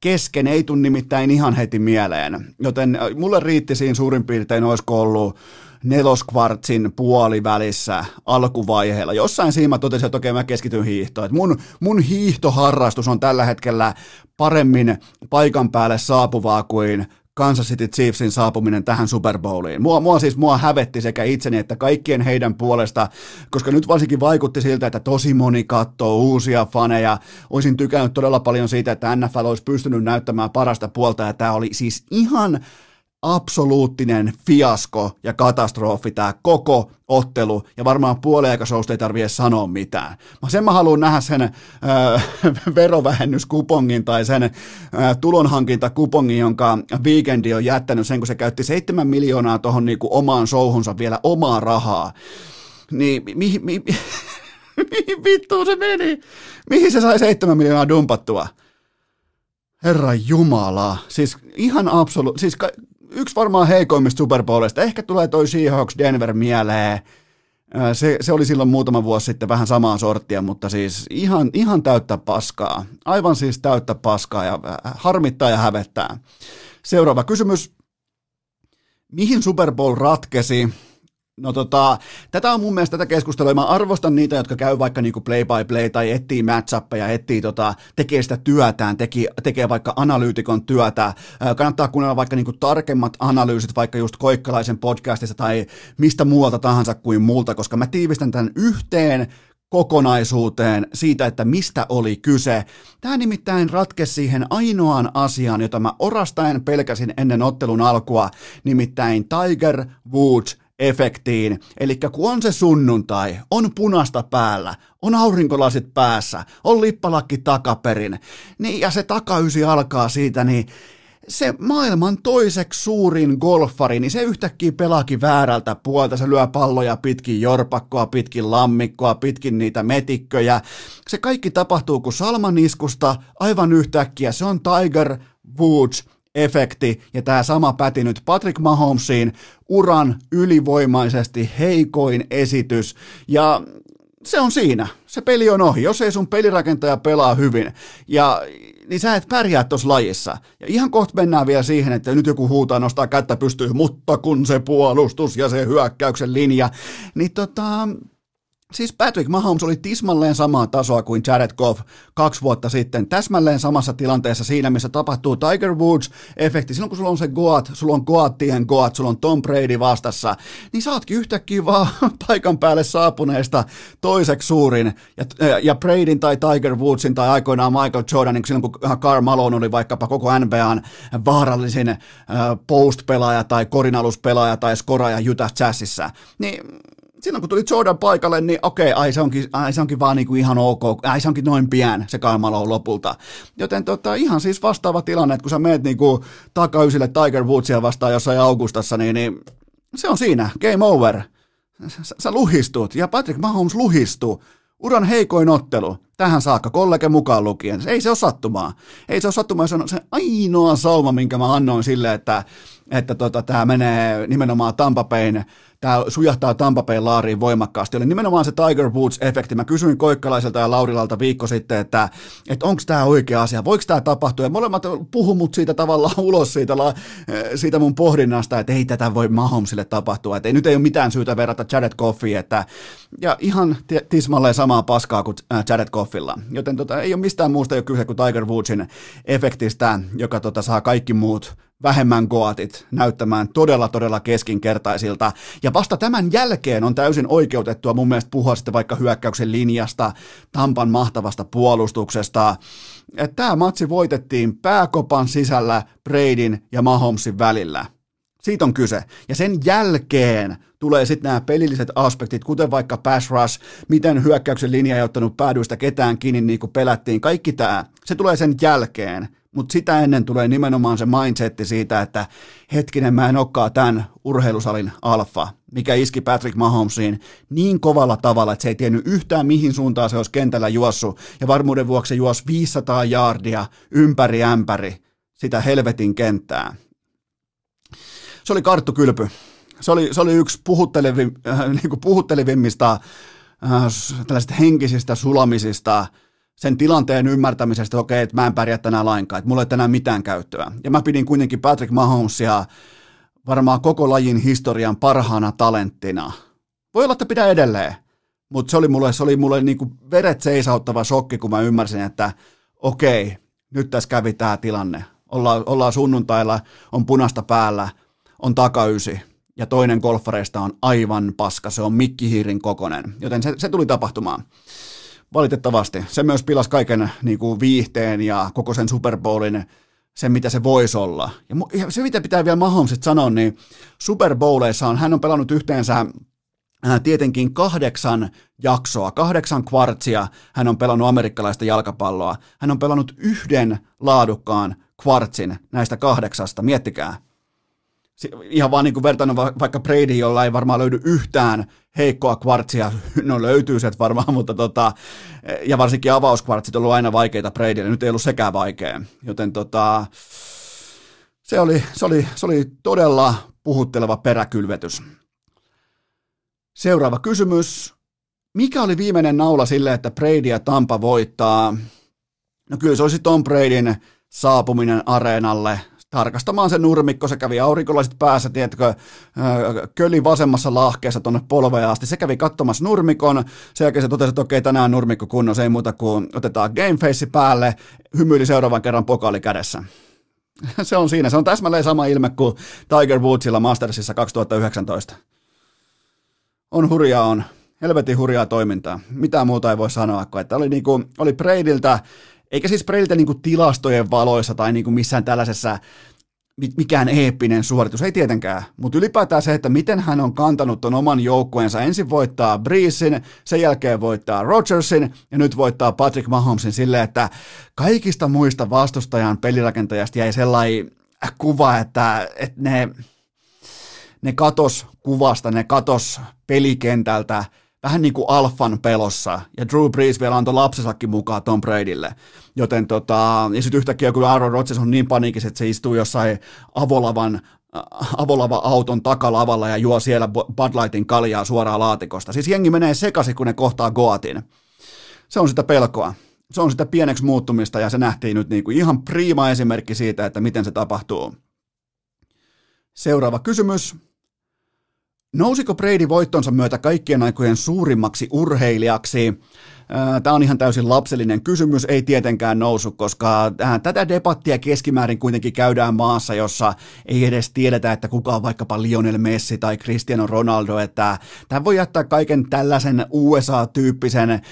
kesken, ei tule nimittäin ihan heti mieleen. Joten äh, mulle riitti siinä suurin piirtein, olisiko ollut neloskvartsin puolivälissä alkuvaiheella. Jossain siinä mä totesin, että okei mä keskityn hiihtoon. Mun, mun hiihtoharrastus on tällä hetkellä paremmin paikan päälle saapuvaa kuin Kansas City Chiefsin saapuminen tähän Super Bowliin. Mua, mua siis mua hävetti sekä itseni että kaikkien heidän puolesta, koska nyt varsinkin vaikutti siltä, että tosi moni katsoo uusia faneja. Olisin tykännyt todella paljon siitä, että NFL olisi pystynyt näyttämään parasta puolta ja tämä oli siis ihan absoluuttinen fiasko ja katastrofi tämä koko ottelu, ja varmaan puoliaikasousta ei tarvitse sanoa mitään. Mä sen mä haluan nähdä sen äh, (laughs) verovähennyskupongin tai sen äh, tulonhankintakupongin, jonka Weekendi on jättänyt sen, kun se käytti 7 miljoonaa tuohon niinku omaan souhunsa vielä omaa rahaa. Niin mihin mi, mi, mi, (laughs) vittuun se meni? Mihin se sai 7 miljoonaa dumpattua? Herra Jumala, siis ihan absoluut, siis ka- yksi varmaan heikoimmista Super Bowlista. Ehkä tulee toi Seahawks Denver mieleen. Se, se oli silloin muutama vuosi sitten vähän samaa sorttia, mutta siis ihan, ihan täyttä paskaa. Aivan siis täyttä paskaa ja harmittaa ja hävettää. Seuraava kysymys. Mihin Super Bowl ratkesi? No tota, tätä on mun mielestä tätä keskustelua, mä arvostan niitä, jotka käy vaikka niinku play by play tai etsii matchappeja, etsii tota, tekee sitä työtään, teki, tekee vaikka analyytikon työtä, kannattaa kuunnella vaikka niinku tarkemmat analyysit vaikka just Koikkalaisen podcastista tai mistä muualta tahansa kuin multa, koska mä tiivistän tämän yhteen kokonaisuuteen siitä, että mistä oli kyse. Tämä nimittäin ratkesi siihen ainoaan asiaan, jota mä orastaen pelkäsin ennen ottelun alkua, nimittäin Tiger Woods efektiin. Eli kun on se sunnuntai, on punasta päällä, on aurinkolasit päässä, on lippalakki takaperin, niin, ja se takaysi alkaa siitä, niin se maailman toiseksi suurin golfari, niin se yhtäkkiä pelaakin väärältä puolta. Se lyö palloja pitkin jorpakkoa, pitkin lammikkoa, pitkin niitä metikköjä. Se kaikki tapahtuu kuin salmaniskusta aivan yhtäkkiä. Se on Tiger Woods efekti, ja tämä sama päti nyt Patrick Mahomesiin, uran ylivoimaisesti heikoin esitys, ja se on siinä. Se peli on ohi. Jos ei sun pelirakentaja pelaa hyvin, ja, niin sä et pärjää tuossa lajissa. Ja ihan kohta mennään vielä siihen, että nyt joku huutaa, nostaa kättä pystyy, mutta kun se puolustus ja se hyökkäyksen linja, niin tota, Siis Patrick Mahomes oli tismalleen samaa tasoa kuin Jared Goff kaksi vuotta sitten, täsmälleen samassa tilanteessa siinä, missä tapahtuu Tiger Woods-efekti. Silloin kun sulla on se Goat, sulla on Goatien Goat, sulla on Tom Brady vastassa, niin sä ootkin yhtäkkiä vaan (laughs) paikan päälle saapuneesta toiseksi suurin. Ja, ja Bradyn tai Tiger Woodsin tai aikoinaan Michael Jordanin, silloin kun Carl Malone oli vaikkapa koko NBAn vaarallisin äh, post-pelaaja tai korinaluspelaaja tai skoraaja Utah Jazzissa, niin silloin kun tuli Jordan paikalle, niin okei, ai se onkin, ai se onkin vaan niin kuin ihan ok, ai se onkin noin pian se Kaimalo lopulta. Joten tota, ihan siis vastaava tilanne, että kun sä meet niin kuin takaysille Tiger Woodsia vastaan jossain Augustassa, niin, niin se on siinä, game over. Sä, sä luhistut, ja Patrick Mahomes luhistuu. Uran heikoin ottelu, tähän saakka, kollege mukaan lukien. Ei se ole sattumaa. Ei se ole sattumaa, se on se ainoa sauma, minkä mä annoin sille, että, että tota, tämä menee nimenomaan Tampapein tämä sujahtaa Tampapeen laariin voimakkaasti. Oli nimenomaan se Tiger Woods-efekti. Mä kysyin Koikkalaiselta ja Laurilalta viikko sitten, että, että onko tämä oikea asia, voiko tämä tapahtua. Ja molemmat puhu mut siitä tavallaan (laughs) ulos siitä, siitä mun pohdinnasta, että ei tätä voi Mahomesille tapahtua. Että ei, nyt ei ole mitään syytä verrata Jared Goffia. Että, ja ihan tismalleen samaa paskaa kuin äh, Jared Goffilla. Joten tota, ei ole mistään muusta jo kyse kuin Tiger Woodsin efektistä, joka tota, saa kaikki muut vähemmän goatit näyttämään todella, todella keskinkertaisilta. Ja vasta tämän jälkeen on täysin oikeutettua mun mielestä puhua sitten vaikka hyökkäyksen linjasta, Tampan mahtavasta puolustuksesta. Tämä matsi voitettiin pääkopan sisällä Bradyn ja Mahomesin välillä. Siitä on kyse. Ja sen jälkeen tulee sitten nämä pelilliset aspektit, kuten vaikka pass rush, miten hyökkäyksen linja ei ottanut päädyistä ketään kiinni niin kuin pelättiin. Kaikki tämä, se tulee sen jälkeen. Mutta sitä ennen tulee nimenomaan se mindsetti siitä, että hetkinen, mä en olekaan tämän urheilusalin alfa, mikä iski Patrick Mahomesiin niin kovalla tavalla, että se ei tiennyt yhtään mihin suuntaan se olisi kentällä juossut, ja varmuuden vuoksi se juosi 500 jaardia ympäri ämpäri sitä helvetin kenttää. Se oli karttukylpy. Se oli, se oli yksi puhuttelevi, äh, niin puhuttelevimmista äh, tällaisista henkisistä sulamisista – sen tilanteen ymmärtämisestä, että okei, että mä en pärjää tänään lainkaan, että mulla ei tänään mitään käyttöä. Ja mä pidin kuitenkin Patrick Mahomesia varmaan koko lajin historian parhaana talenttina. Voi olla, että pitää edelleen, mutta se oli mulle, se oli mulle niin kuin veret seisauttava shokki, kun mä ymmärsin, että okei, nyt tässä kävi tämä tilanne. Olla, ollaan sunnuntailla, on punasta päällä, on takaysi ja toinen golfareista on aivan paska, se on mikkihiirin kokonen, joten se, se tuli tapahtumaan. Valitettavasti. Se myös pilasi kaiken niin kuin viihteen ja koko sen Super Bowlin sen, mitä se voisi olla. Ja se, mitä pitää vielä Mahomesista sanoa, niin Super Bowleissa on, hän on pelannut yhteensä äh, tietenkin kahdeksan jaksoa, kahdeksan kvartsia hän on pelannut amerikkalaista jalkapalloa. Hän on pelannut yhden laadukkaan kvartsin näistä kahdeksasta, miettikää ihan vaan niin vertannut vaikka Brady, jolla ei varmaan löydy yhtään heikkoa kvartsia, (laughs) no löytyy se varmaan, mutta tota, ja varsinkin avauskvartsit on ollut aina vaikeita Bradylle, nyt ei ollut sekään vaikea, joten tota, se oli, se oli, se oli todella puhutteleva peräkylvetys. Seuraava kysymys. Mikä oli viimeinen naula sille, että Brady ja Tampa voittaa? No kyllä se olisi Tom Bradyn saapuminen areenalle tarkastamaan se nurmikko, se kävi aurinkolaiset päässä, tiedätkö, köli vasemmassa lahkeessa tuonne polveen asti, se kävi katsomassa nurmikon, sen jälkeen se totesi, että okei, tänään nurmikko kunnossa, ei muuta kuin otetaan gameface päälle, hymyili seuraavan kerran pokaali kädessä. (laughs) se on siinä, se on täsmälleen sama ilme kuin Tiger Woodsilla Mastersissa 2019. On hurjaa on, helvetin hurjaa toimintaa. Mitään muuta ei voi sanoa, kuin että oli, niinku, oli Bradyltä eikä siis Brailtä niin tilastojen valoissa tai niin kuin missään tällaisessa mikään eeppinen suoritus, ei tietenkään, mutta ylipäätään se, että miten hän on kantanut ton oman joukkueensa. Ensin voittaa Breesin, sen jälkeen voittaa Rodgersin ja nyt voittaa Patrick Mahomesin silleen, että kaikista muista vastustajan pelirakentajasta jäi sellainen kuva, että, että ne, ne katos kuvasta, ne katos pelikentältä vähän niin kuin alfan pelossa, ja Drew Brees vielä antoi lapsensakin mukaan Tom Bradylle. Joten tota, ja sitten yhtäkkiä kun Aaron Rodgers on niin panikissa, että se istuu jossain avolavan äh, avolava auton takalavalla ja juo siellä Bud Lightin kaljaa suoraan laatikosta. Siis jengi menee sekaisin, kun ne kohtaa Goatin. Se on sitä pelkoa. Se on sitä pieneksi muuttumista ja se nähtiin nyt niin kuin ihan prima esimerkki siitä, että miten se tapahtuu. Seuraava kysymys. Nousiko Brady voittonsa myötä kaikkien aikojen suurimmaksi urheilijaksi? Tämä on ihan täysin lapsellinen kysymys, ei tietenkään nousu, koska tätä debattia keskimäärin kuitenkin käydään maassa, jossa ei edes tiedetä, että kuka on vaikkapa Lionel Messi tai Cristiano Ronaldo, että tämä voi jättää kaiken tällaisen USA-tyyppisen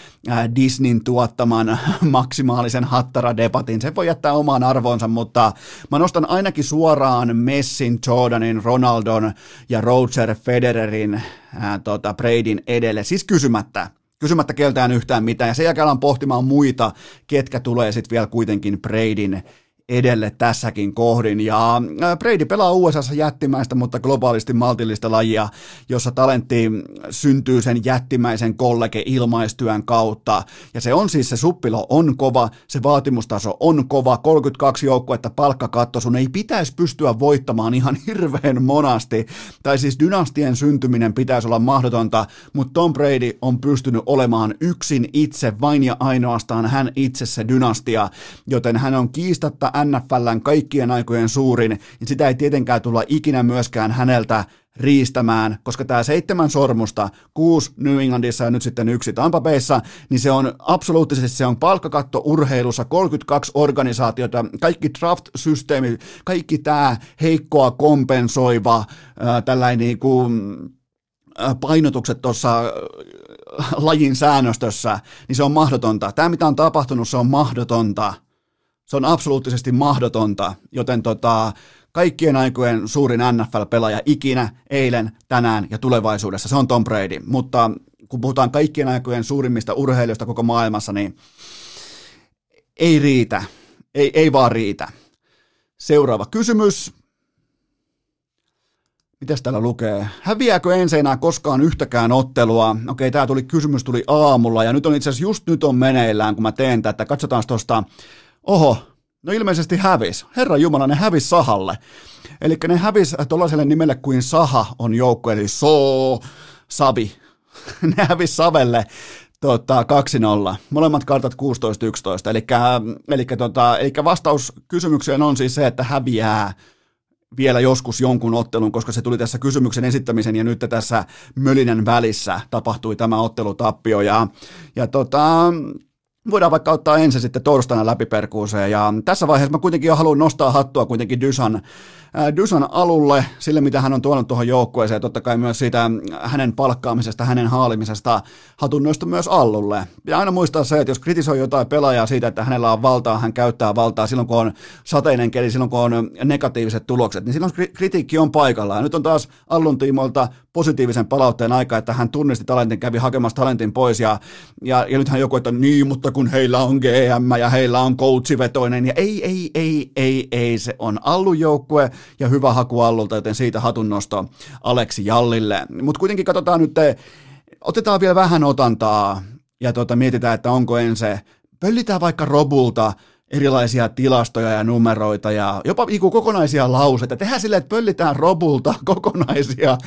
Disneyn tuottaman (laughs) maksimaalisen hattara-debatin, se voi jättää omaan arvoonsa, mutta mä nostan ainakin suoraan Messin, Jordanin, Ronaldon ja Roger Federerin ää, tota, Bradyn edelle, siis kysymättä kysymättä keltään yhtään mitään, ja sen jälkeen alan pohtimaan muita, ketkä tulee sitten vielä kuitenkin Bradyn edelle tässäkin kohdin. Ja äh, Brady pelaa USA jättimäistä, mutta globaalisti maltillista lajia, jossa talentti syntyy sen jättimäisen kollege ilmaistyön kautta. Ja se on siis, se suppilo on kova, se vaatimustaso on kova, 32 joukkuetta palkkakatto, sun ei pitäisi pystyä voittamaan ihan hirveän monasti. Tai siis dynastien syntyminen pitäisi olla mahdotonta, mutta Tom Brady on pystynyt olemaan yksin itse, vain ja ainoastaan hän itse se dynastia, joten hän on kiistatta NFLn kaikkien aikojen suurin, niin sitä ei tietenkään tulla ikinä myöskään häneltä riistämään, koska tämä seitsemän sormusta, kuusi New Englandissa ja nyt sitten yksi Tampa Bayssa, niin se on absoluuttisesti, se on palkkakatto urheilussa, 32 organisaatiota, kaikki draft-systeemi, kaikki tämä heikkoa kompensoiva, ää, tällainen niin kuin, painotukset tuossa lajin säännöstössä, niin se on mahdotonta. Tämä, mitä on tapahtunut, se on mahdotonta. Se on absoluuttisesti mahdotonta, joten tota, kaikkien aikojen suurin NFL-pelaaja ikinä, eilen, tänään ja tulevaisuudessa, se on Tom Brady. Mutta kun puhutaan kaikkien aikojen suurimmista urheilijoista koko maailmassa, niin ei riitä. Ei, ei vaan riitä. Seuraava kysymys. Mitäs täällä lukee? Häviääkö ensi enää koskaan yhtäkään ottelua? Okei, tämä tuli, kysymys tuli aamulla ja nyt on itse asiassa just nyt on meneillään, kun mä teen tätä. Katsotaan tuosta Oho, no ilmeisesti hävis. Herra Jumala, ne hävis Sahalle. Eli ne hävis tuollaiselle nimelle kuin Saha on joukko, eli So, Sabi. (laughs) ne hävis Savelle tota, 2-0. Molemmat kartat 16-11. Eli, eli, tota, eli vastaus kysymykseen on siis se, että häviää vielä joskus jonkun ottelun, koska se tuli tässä kysymyksen esittämisen ja nyt tässä mölinen välissä tapahtui tämä ottelutappio. Ja, ja tota, voidaan vaikka ottaa ensin sitten torstaina läpiperkuuseen. Ja tässä vaiheessa mä kuitenkin jo haluan nostaa hattua kuitenkin Dysan Dusan alulle, sille mitä hän on tuonut tuohon joukkueeseen, totta kai myös siitä hänen palkkaamisesta, hänen haalimisesta hatunnoista myös Allulle. Ja aina muistaa se, että jos kritisoi jotain pelaajaa siitä, että hänellä on valtaa, hän käyttää valtaa silloin, kun on sateinen keli, silloin, kun on negatiiviset tulokset, niin silloin kritiikki on paikallaan. Nyt on taas Allun tiimoilta positiivisen palautteen aika, että hän tunnisti talentin, kävi hakemassa talentin pois ja, ja, ja nythän joku, että niin, mutta kun heillä on GM ja heillä on coachivetoinen ja ei, ei, ei, ei, ei, se on Allun joukkue, ja hyvä haku Allulta, joten siitä hatunnosto Aleksi Jallille. Mutta kuitenkin katsotaan nyt, otetaan vielä vähän otantaa ja tota, mietitään, että onko ensin, pöllitään vaikka Robulta erilaisia tilastoja ja numeroita ja jopa iku kokonaisia lauseita. Tehdään silleen, että pöllitään Robulta (laughs) kokonaisia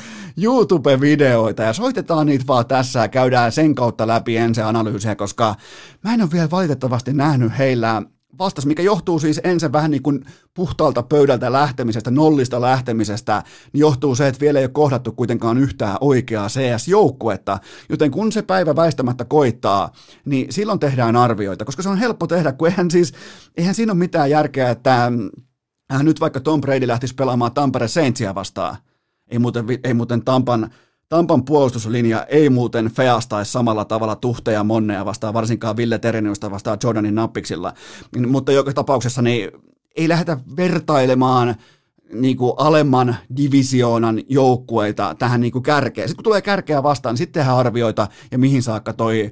YouTube-videoita ja soitetaan niitä vaan tässä ja käydään sen kautta läpi ensin analyysiä, koska mä en ole vielä valitettavasti nähnyt heillä vastas, mikä johtuu siis ensin vähän niin kuin puhtaalta pöydältä lähtemisestä, nollista lähtemisestä, niin johtuu se, että vielä ei ole kohdattu kuitenkaan yhtään oikeaa CS-joukkuetta, joten kun se päivä väistämättä koittaa, niin silloin tehdään arvioita, koska se on helppo tehdä, kun eihän siis, eihän siinä ole mitään järkeä, että äh, nyt vaikka Tom Brady lähtisi pelaamaan Tampere Saintsia vastaan, ei muuten, ei muuten Tampan Tampan puolustuslinja ei muuten feastaisi samalla tavalla tuhteja monneja vastaan, varsinkaan Ville Tereniusta vastaan Jordanin nappiksilla. Mutta joka tapauksessa niin ei lähdetä vertailemaan niin kuin alemman divisioonan joukkueita tähän niin kuin kärkeen. Sitten kun tulee kärkeä vastaan, niin sitten arvioita ja mihin saakka toi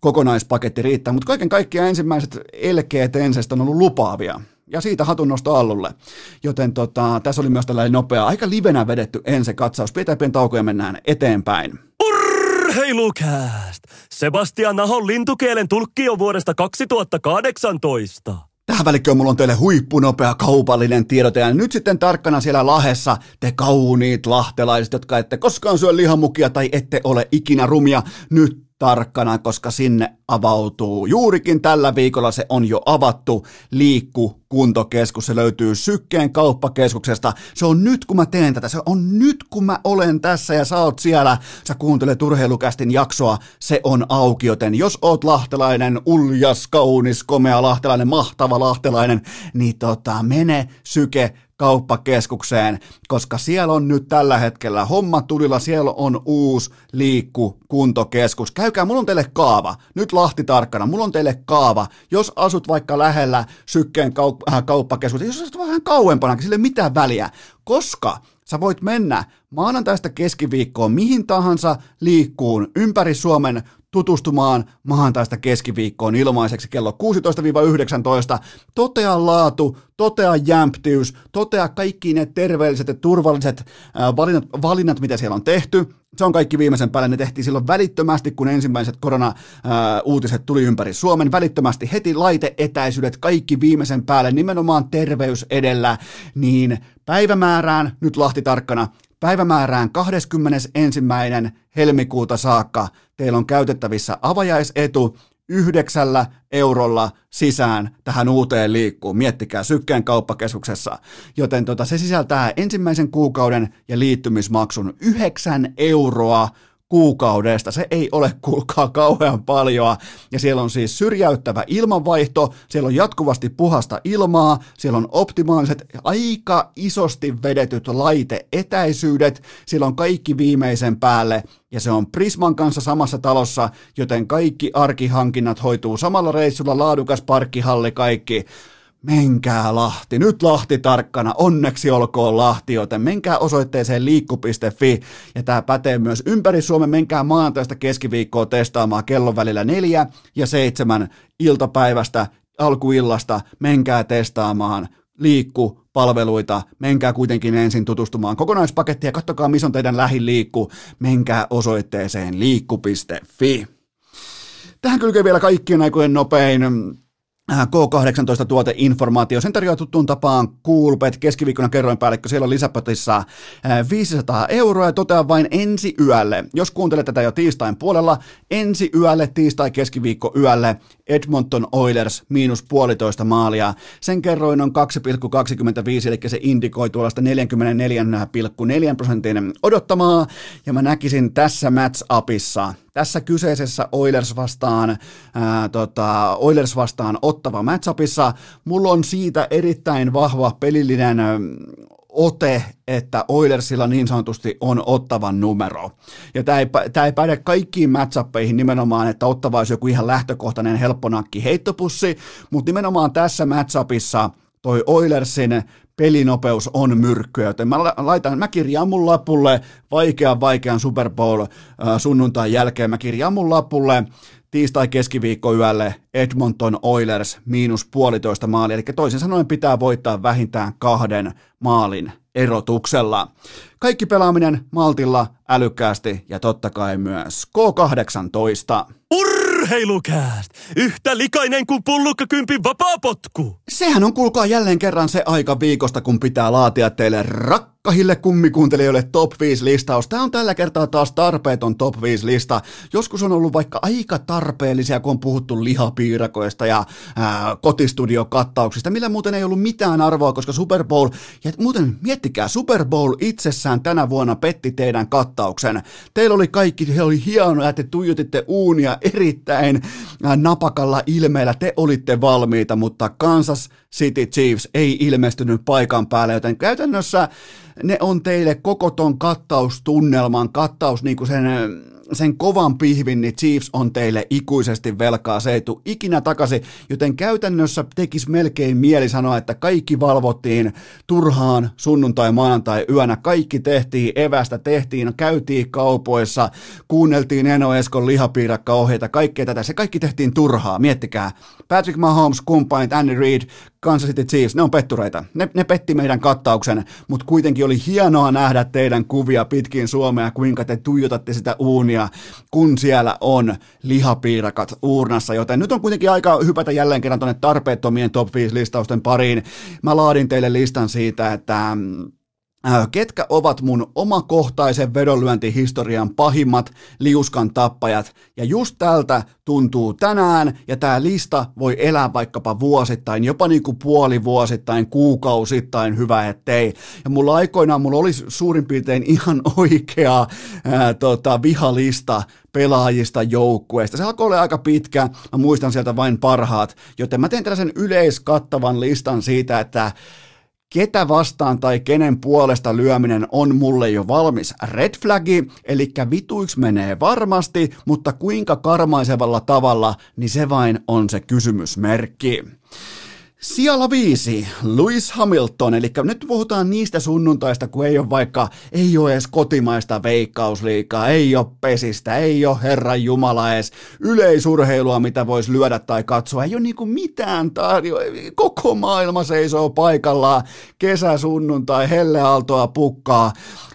kokonaispaketti riittää. Mutta kaiken kaikkiaan ensimmäiset elkeet ensestä on ollut lupaavia ja siitä hatunnosto Allulle. Joten tota, tässä oli myös tällainen nopea, aika livenä vedetty ensi katsaus. Pidetään pieni tauko ja mennään eteenpäin. Urheilukääst! Sebastian Nahon lintukielen tulkki on vuodesta 2018. Tähän välikköön mulla on teille huippunopea kaupallinen tiedote ja nyt sitten tarkkana siellä Lahessa te kauniit lahtelaiset, jotka ette koskaan syö lihamukia tai ette ole ikinä rumia. Nyt tarkkana, koska sinne avautuu juurikin tällä viikolla se on jo avattu liikku kuntokeskus. Se löytyy Sykkeen kauppakeskuksesta. Se on nyt kun mä teen tätä, se on nyt kun mä olen tässä ja sä oot siellä, sä kuuntelet urheilukästin jaksoa, se on auki, joten jos oot lahtelainen, uljas, kaunis, komea lahtelainen, mahtava lahtelainen, niin tota, mene Syke kauppakeskukseen, koska siellä on nyt tällä hetkellä homma tulilla, siellä on uusi liikku kuntokeskus. Käykää, mulla on teille kaava, nyt Lahti tarkkana, mulla on teille kaava, jos asut vaikka lähellä Sykkeen kaup- äh, kauppakeskus, jos asut vähän kauempana, sille ei mitään väliä, koska Sä voit mennä maanantaista keskiviikkoon mihin tahansa liikkuun ympäri Suomen tutustumaan maanantaista keskiviikkoon ilmaiseksi kello 16-19. Totea laatu, totea jämptyys, totea kaikki ne terveelliset ja turvalliset valinnat, valinnat, mitä siellä on tehty. Se on kaikki viimeisen päälle. Ne tehtiin silloin välittömästi, kun ensimmäiset korona-uutiset tuli ympäri Suomen. Välittömästi heti laiteetäisyydet, kaikki viimeisen päälle, nimenomaan terveys edellä. Niin päivämäärään, nyt Lahti tarkkana, päivämäärään 21. helmikuuta saakka teillä on käytettävissä avajaisetu yhdeksällä eurolla sisään tähän uuteen liikkuun. Miettikää Sykkeen kauppakeskuksessa. Joten tota, se sisältää ensimmäisen kuukauden ja liittymismaksun yhdeksän euroa kuukaudesta. Se ei ole, kuulkaa, kauhean paljon. Ja siellä on siis syrjäyttävä ilmanvaihto, siellä on jatkuvasti puhasta ilmaa, siellä on optimaaliset, aika isosti vedetyt laiteetäisyydet, siellä on kaikki viimeisen päälle, ja se on Prisman kanssa samassa talossa, joten kaikki arkihankinnat hoituu samalla reissulla, laadukas parkkihalli, kaikki menkää Lahti, nyt Lahti tarkkana, onneksi olkoon Lahti, joten menkää osoitteeseen liikku.fi ja tämä pätee myös ympäri Suomen, menkää maanantaista keskiviikkoa testaamaan. Kellon välillä neljä ja seitsemän iltapäivästä alkuillasta, menkää testaamaan liikku palveluita, menkää kuitenkin ensin tutustumaan kokonaispakettiin ja katsokaa missä on teidän lähiliikku, menkää osoitteeseen liikku.fi. Tähän kylkee vielä kaikkien aikojen nopein K18-tuoteinformaatio. Sen tarjoaa tuttuun tapaan Coolbet keskiviikkona kerroinpäällikkö. Siellä on lisäpotissa 500 euroa ja toteaa vain ensi yölle. Jos kuuntelet tätä jo tiistain puolella, ensi yölle, tiistai keskiviikko yölle, Edmonton Oilers miinus puolitoista maalia. Sen kerroin on 2,25, eli se indikoi tuollaista 44,4 prosentin odottamaa. Ja mä näkisin tässä match-upissa, tässä kyseisessä Oilers vastaan, ää, tota, Oilers vastaan ottava matchupissa, mulla on siitä erittäin vahva pelillinen ote, että Oilersilla niin sanotusti on ottavan numero. Ja tämä ei, ei päde kaikkiin matchappeihin nimenomaan, että ottava olisi joku ihan lähtökohtainen helpponakki heittopussi, mutta nimenomaan tässä matchupissa toi Oilersin pelinopeus on myrkkyä, joten mä laitan, mä kirjaan mun lapulle vaikean vaikean Super Bowl äh, sunnuntain jälkeen, mä kirjaan mun lapulle tiistai keskiviikko yölle Edmonton Oilers miinus puolitoista maalia, eli toisin sanoen pitää voittaa vähintään kahden maalin erotuksella. Kaikki pelaaminen maltilla, älykkäästi ja totta kai myös K18. Urheilukääst! Yhtä likainen kuin pullukkakympin vapaapotku! Sehän on kuulkaa jälleen kerran se aika viikosta, kun pitää laatia teille rak rakkahille kummikuuntelijoille top 5 listaus. Tämä on tällä kertaa taas tarpeeton top 5 lista. Joskus on ollut vaikka aika tarpeellisia, kun on puhuttu lihapiirakoista ja ää, kotistudiokattauksista, millä muuten ei ollut mitään arvoa, koska Super Bowl, ja muuten miettikää, Super Bowl itsessään tänä vuonna petti teidän kattauksen. Teillä oli kaikki, he oli hienoa, että te tuijotitte uunia erittäin ää, napakalla ilmeellä, te olitte valmiita, mutta Kansas City Chiefs ei ilmestynyt paikan päälle, joten käytännössä ne on teille koko ton kattaustunnelman, kattaus niin kuin sen sen kovan pihvin, niin Chiefs on teille ikuisesti velkaa, se ei tule ikinä takaisin, joten käytännössä tekisi melkein mieli sanoa, että kaikki valvottiin turhaan sunnuntai, maanantai yönä, kaikki tehtiin evästä, tehtiin, käytiin kaupoissa, kuunneltiin Eno Eskon lihapiirakka-ohjeita, kaikkea tätä, se kaikki tehtiin turhaa, miettikää. Patrick Mahomes, kumppanit, Andy Reid, Kansas City Chiefs, ne on pettureita. Ne, ne petti meidän kattauksen, mutta kuitenkin oli hienoa nähdä teidän kuvia pitkin Suomea, kuinka te tuijotatte sitä uunia, kun siellä on lihapiirakat uurnassa. Joten nyt on kuitenkin aika hypätä jälleen kerran tuonne tarpeettomien top 5 listausten pariin. Mä laadin teille listan siitä, että Äh, ketkä ovat mun omakohtaisen vedonlyöntihistorian pahimmat liuskan tappajat. Ja just tältä tuntuu tänään, ja tämä lista voi elää vaikkapa vuosittain, jopa niin kuin puolivuosittain, kuukausittain, hyvä ettei. Ja mulla aikoinaan mulla oli suurin piirtein ihan (laughs) oikea ää, tota, vihalista pelaajista joukkueesta. Se alkoi olla aika pitkä, mä muistan sieltä vain parhaat, joten mä teen tällaisen yleiskattavan listan siitä, että ketä vastaan tai kenen puolesta lyöminen on mulle jo valmis red flagi, eli vituiksi menee varmasti, mutta kuinka karmaisevalla tavalla, niin se vain on se kysymysmerkki. Siellä viisi, Lewis Hamilton, eli nyt puhutaan niistä sunnuntaista, kun ei ole vaikka, ei ole edes kotimaista veikkausliikaa, ei ole pesistä, ei ole Herran Jumala edes yleisurheilua, mitä voisi lyödä tai katsoa, ei ole niinku mitään tarjo, koko maailma seisoo paikallaan, kesä, sunnuntai, helleaaltoa pukkaa,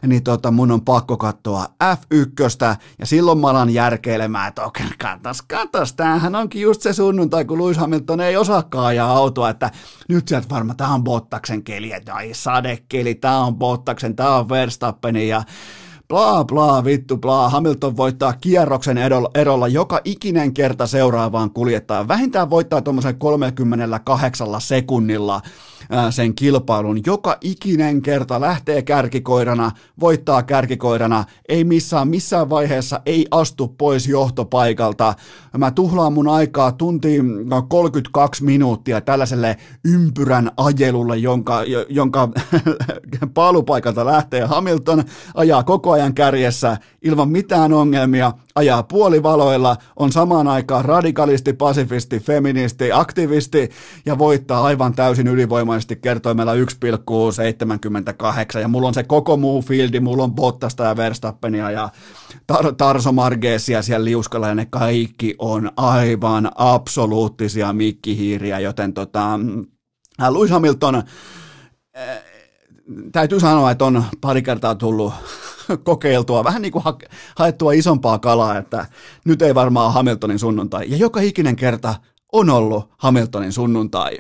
niin tota, mun on pakko katsoa F1, ja silloin mä alan järkeilemään, että okei, katas, katas, tämähän onkin just se sunnuntai, kun Lewis Hamilton ei osaakaan ajaa autoa, että nyt sieltä varmaan tämä on Bottaksen keli, että ai sadekeli, tämä on Bottaksen, tämä on Verstappenin ja bla bla vittu bla, Hamilton voittaa kierroksen erolla, joka ikinen kerta seuraavaan kuljettaa. Vähintään voittaa tuommoisen 38 sekunnilla sen kilpailun. Joka ikinen kerta lähtee kärkikoirana, voittaa kärkikoirana, ei missään, missään vaiheessa ei astu pois johtopaikalta. Mä tuhlaan mun aikaa tunti 32 minuuttia tällaiselle ympyrän ajelulle, jonka, jonka (laughs) palupaikalta lähtee Hamilton, ajaa koko ajan kärjessä ilman mitään ongelmia, ajaa puolivaloilla, on samaan aikaan radikalisti, pasifisti, feministi, aktivisti ja voittaa aivan täysin ylivoimaisesti kertoimella 1,78 ja mulla on se koko muu fieldi, mulla on Bottasta ja Verstappenia ja Tar- Tarso Margeesia siellä liuskalla ja ne kaikki on aivan absoluuttisia mikkihiiriä, joten tota, Lewis Hamilton äh, täytyy sanoa, että on pari kertaa tullut (laughs) kokeiltua, vähän niin kuin ha- haettua isompaa kalaa, että nyt ei varmaan Hamiltonin sunnuntai. Ja joka ikinen kerta on ollut Hamiltonin sunnuntai.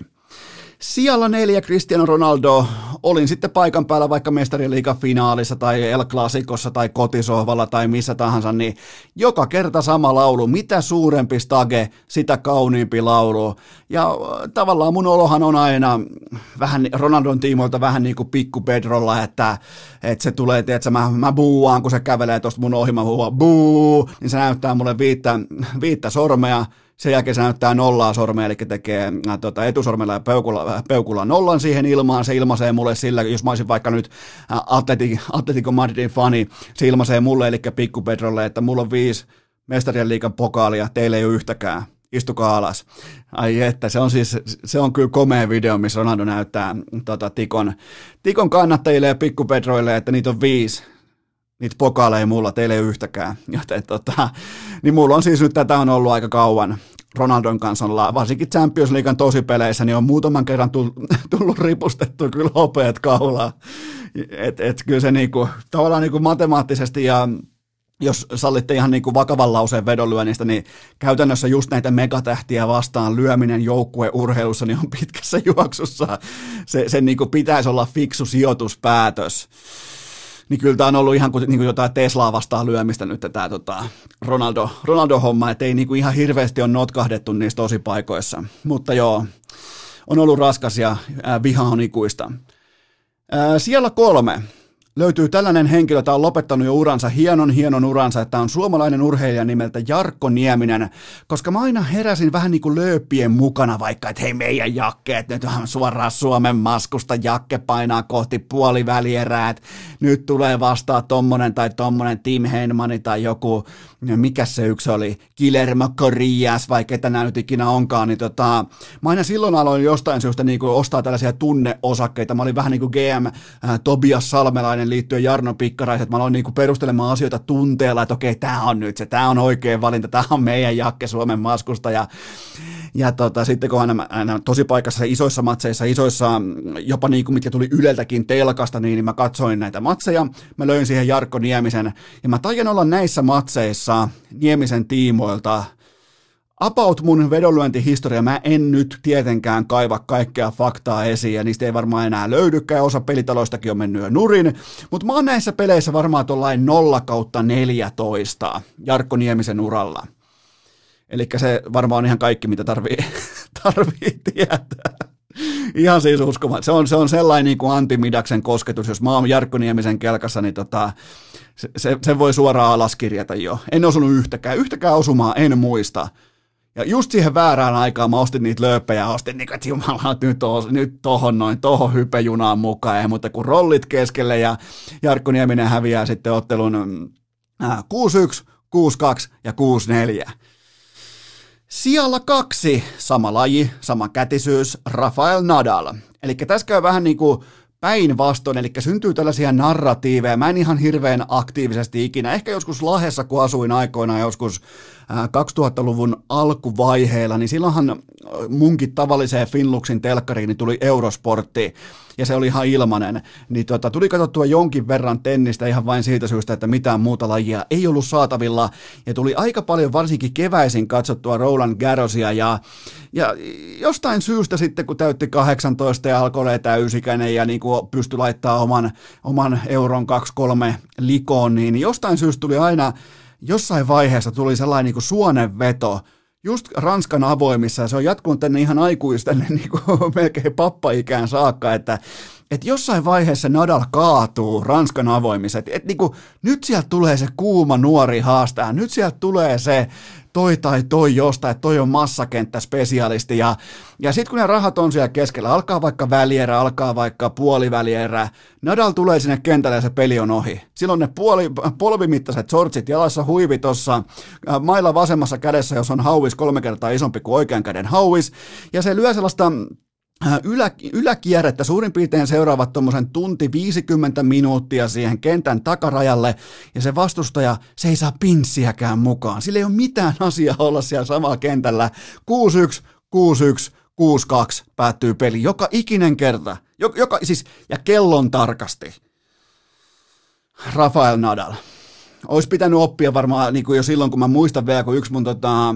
Sijalla neljä Cristiano Ronaldo. Olin sitten paikan päällä vaikka mestariliigan finaalissa tai El Clasicossa tai kotisohvalla tai missä tahansa, niin joka kerta sama laulu. Mitä suurempi stage, sitä kauniimpi laulu. Ja äh, tavallaan mun olohan on aina vähän Ronaldon tiimoilta vähän niin kuin pikku Pedrolla, että, että se tulee, että mä, mä buuaan, kun se kävelee tuosta mun ohi, mä buu, niin se näyttää mulle viittä, viittä sormea, sen jälkeen se näyttää nollaa sormea, eli tekee äh, tota, etusormella ja peukulla, äh, peukulla nollan siihen ilmaan, se ilmaisee mulle sillä, jos mä olisin vaikka nyt äh, Atletico, Madridin fani, se ilmaisee mulle, eli Pikku Pedrolle, että mulla on viisi mestarien liikan pokaalia, teille ei ole yhtäkään. Istukaa alas. Ai että, se on siis, se on kyllä komea video, missä Ronaldo näyttää tota, Tikon, Tikon kannattajille ja pikkupedroille, että niitä on viisi niitä pokaaleja mulla, teille ei yhtäkään. (laughs) Joten tota, niin mulla on siis nyt tätä on ollut aika kauan. Ronaldon kanssa on, varsinkin Champions Leaguean tosipeleissä, niin on muutaman kerran tullut, (laughs) tullut ripustettu kyllä hopeat kaulaa. Et, et kyllä se niinku, tavallaan niinku matemaattisesti ja jos sallitte ihan niin kuin vakavan lauseen vedonlyönnistä, niin käytännössä just näitä megatähtiä vastaan lyöminen joukkueurheilussa niin on pitkässä juoksussa. Se, sen niin kuin pitäisi olla fiksu sijoituspäätös niin kyllä tämä on ollut ihan kuin, niin kuin jotain Teslaa vastaan lyömistä nyt tämä tota, Ronaldo, Ronaldo-homma, että ei niin kuin ihan hirveästi ole notkahdettu niissä tosipaikoissa. Mutta joo, on ollut raskas ja ää, viha on ikuista. Ää, siellä kolme löytyy tällainen henkilö, tämä on lopettanut jo uransa, hienon hienon uransa, että on suomalainen urheilija nimeltä Jarkko Nieminen, koska mä aina heräsin vähän niin kuin lööppien mukana vaikka, että hei meidän jakkeet, nyt vähän suoraan Suomen maskusta, jakke painaa kohti puolivälierää, että nyt tulee vastaan tommonen tai tommonen Tim Heinmani tai joku, mikä se yksi oli, Guillermo Corrias vai ketä nämä nyt ikinä onkaan, niin tota, mä aina silloin aloin jostain syystä niin kuin ostaa tällaisia tunneosakkeita, mä olin vähän niin kuin GM äh, Tobias Salmelainen, siihen liittyen Jarno Pikkaraiset, mä aloin niinku perustelemaan asioita tunteella, että okei, tämä on nyt se, tämä on oikea valinta, tämä on meidän jakke Suomen maskusta. Ja ja tota, sitten kun aina, aina tosi paikassa isoissa matseissa, isoissa jopa niin kuin mitkä tuli Yleltäkin telkasta, niin, niin mä katsoin näitä matseja, mä löin siihen Jarkko Niemisen, ja mä taian olla näissä matseissa Niemisen tiimoilta About mun vedonlyöntihistoria, mä en nyt tietenkään kaiva kaikkea faktaa esiin, ja niistä ei varmaan enää löydykään, osa pelitaloistakin on mennyt jo nurin, mutta mä oon näissä peleissä varmaan tuollain 0 kautta 14 Jarkko Niemisen uralla. Eli se varmaan on ihan kaikki, mitä tarvii, (laughs) tarvii tietää. Ihan siis uskomaan. Se on, se on sellainen niin kuin Antti Midaksen kosketus. Jos mä oon Jarkko Niemisen kelkassa, niin tota, se, se, se, voi suoraan alaskirjata jo. En osunut yhtäkään. Yhtäkään osumaa en muista. Ja just siihen väärään aikaan mä ostin niitä lööppejä, ostin niin, että jumala, nyt, on, nyt tohon noin, tohon hypejunaan mukaan, ja, mutta kun rollit keskelle ja Jarkko Nieminen häviää sitten ottelun äh, 6-1, 6-2 ja 6-4. Sijalla kaksi, sama laji, sama kätisyys, Rafael Nadal. Eli tässä käy vähän niin kuin päinvastoin, eli syntyy tällaisia narratiiveja. Mä en ihan hirveän aktiivisesti ikinä, ehkä joskus Lahessa, kun asuin aikoinaan joskus 2000-luvun alkuvaiheilla, niin silloinhan munkin tavalliseen Finluxin telkkariin niin tuli Eurosportti, ja se oli ihan ilmanen. Niin tota, tuli katsottua jonkin verran tennistä ihan vain siitä syystä, että mitään muuta lajia ei ollut saatavilla, ja tuli aika paljon varsinkin keväisin katsottua Roland Garrosia, ja, ja jostain syystä sitten, kun täytti 18 ja alkoi olla täysikäinen ja niin kuin pystyi laittaa oman, oman euron 2-3 likoon, niin jostain syystä tuli aina jossain vaiheessa tuli sellainen niin kuin suonenveto, just Ranskan avoimissa, ja se on jatkunut tänne ihan aikuisten (laughs) niin kuin melkein pappaikään saakka, että, että jossain vaiheessa Nadal kaatuu Ranskan avoimissa, että, että niin kuin, nyt sieltä tulee se kuuma nuori haastaja, nyt sieltä tulee se toi tai toi jostain, että toi on massakenttäspesialisti. Ja, ja sitten kun ne rahat on siellä keskellä, alkaa vaikka välierä, alkaa vaikka puolivälierä, Nadal tulee sinne kentälle ja se peli on ohi. Silloin ne puoli, polvimittaiset sortsit jalassa, huivi tuossa mailla vasemmassa kädessä, jos on hauis kolme kertaa isompi kuin oikean käden hauis, ja se lyö sellaista Äh, ylä, yläkierrettä suurin piirtein seuraavat tuommoisen tunti 50 minuuttia siihen kentän takarajalle, ja se vastustaja, se ei saa pinssiäkään mukaan. Sillä ei ole mitään asiaa olla siellä samalla kentällä. 6-1, 6-1, 6-2 päättyy peli joka ikinen kerta. Joka, joka, siis, ja kellon tarkasti. Rafael Nadal. Olisi pitänyt oppia varmaan niin kuin jo silloin, kun mä muistan vielä, kun yksi mun tota,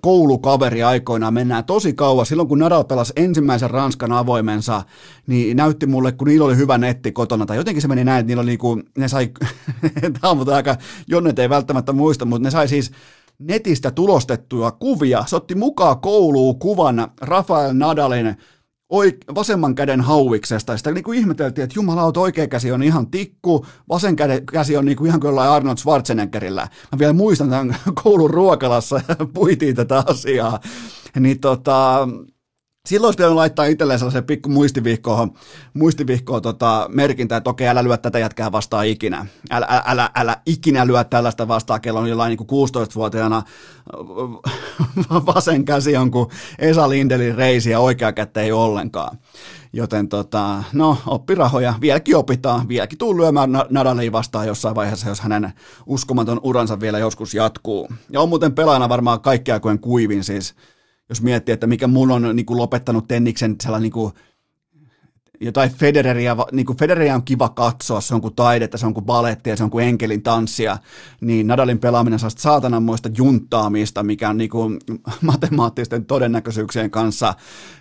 koulukaveri aikoinaan, mennään tosi kauas. Silloin kun Nadal pelasi ensimmäisen Ranskan avoimensa, niin näytti mulle, kun niillä oli hyvä netti kotona, tai jotenkin se meni näin, että niillä oli niinku, ne sai, (laughs) tämä on aika, Jonnet ei välttämättä muista, mutta ne sai siis netistä tulostettuja kuvia. Se otti mukaan kouluun kuvan Rafael Nadalin oik- vasemman käden hauiksesta. Sitä niin kuin ihmeteltiin, että jumalauta, oikea käsi on ihan tikku, vasen käsi on niin kuin ihan kuin Arnold Schwarzeneggerillä. Mä vielä muistan tämän (laughs) koulun ruokalassa (laughs) puitiin tätä asiaa. Niin tota, Silloin olisi pitänyt laittaa itselleen sellaisen pikku muistivihkoon, muistivihkoon tota, merkintä, että okei, älä lyö tätä jätkää vastaan ikinä. Älä, älä, älä, älä ikinä lyö tällaista vastaan, kello on jollain niin 16-vuotiaana (laughs) vasen käsi on kuin Esa Lindelin reisi ja oikea kättä ei ollenkaan. Joten tota, no, oppirahoja vieläkin opitaan, vieläkin tuu lyömään Nadaliin vastaan jossain vaiheessa, jos hänen uskomaton uransa vielä joskus jatkuu. Ja on muuten pelaajana varmaan kaikkea kuin kuivin siis jos miettii, että mikä mun on niin kuin lopettanut Tenniksen sellainen niin kuin, jotain Federeria, niin kuin Federeria on kiva katsoa, se on kuin taidetta, se on kuin balettia, se on kuin enkelin tanssia, niin Nadalin pelaaminen saa saatananmoista junttaamista, mikä on niin kuin (laughs) matemaattisten todennäköisyyksien kanssa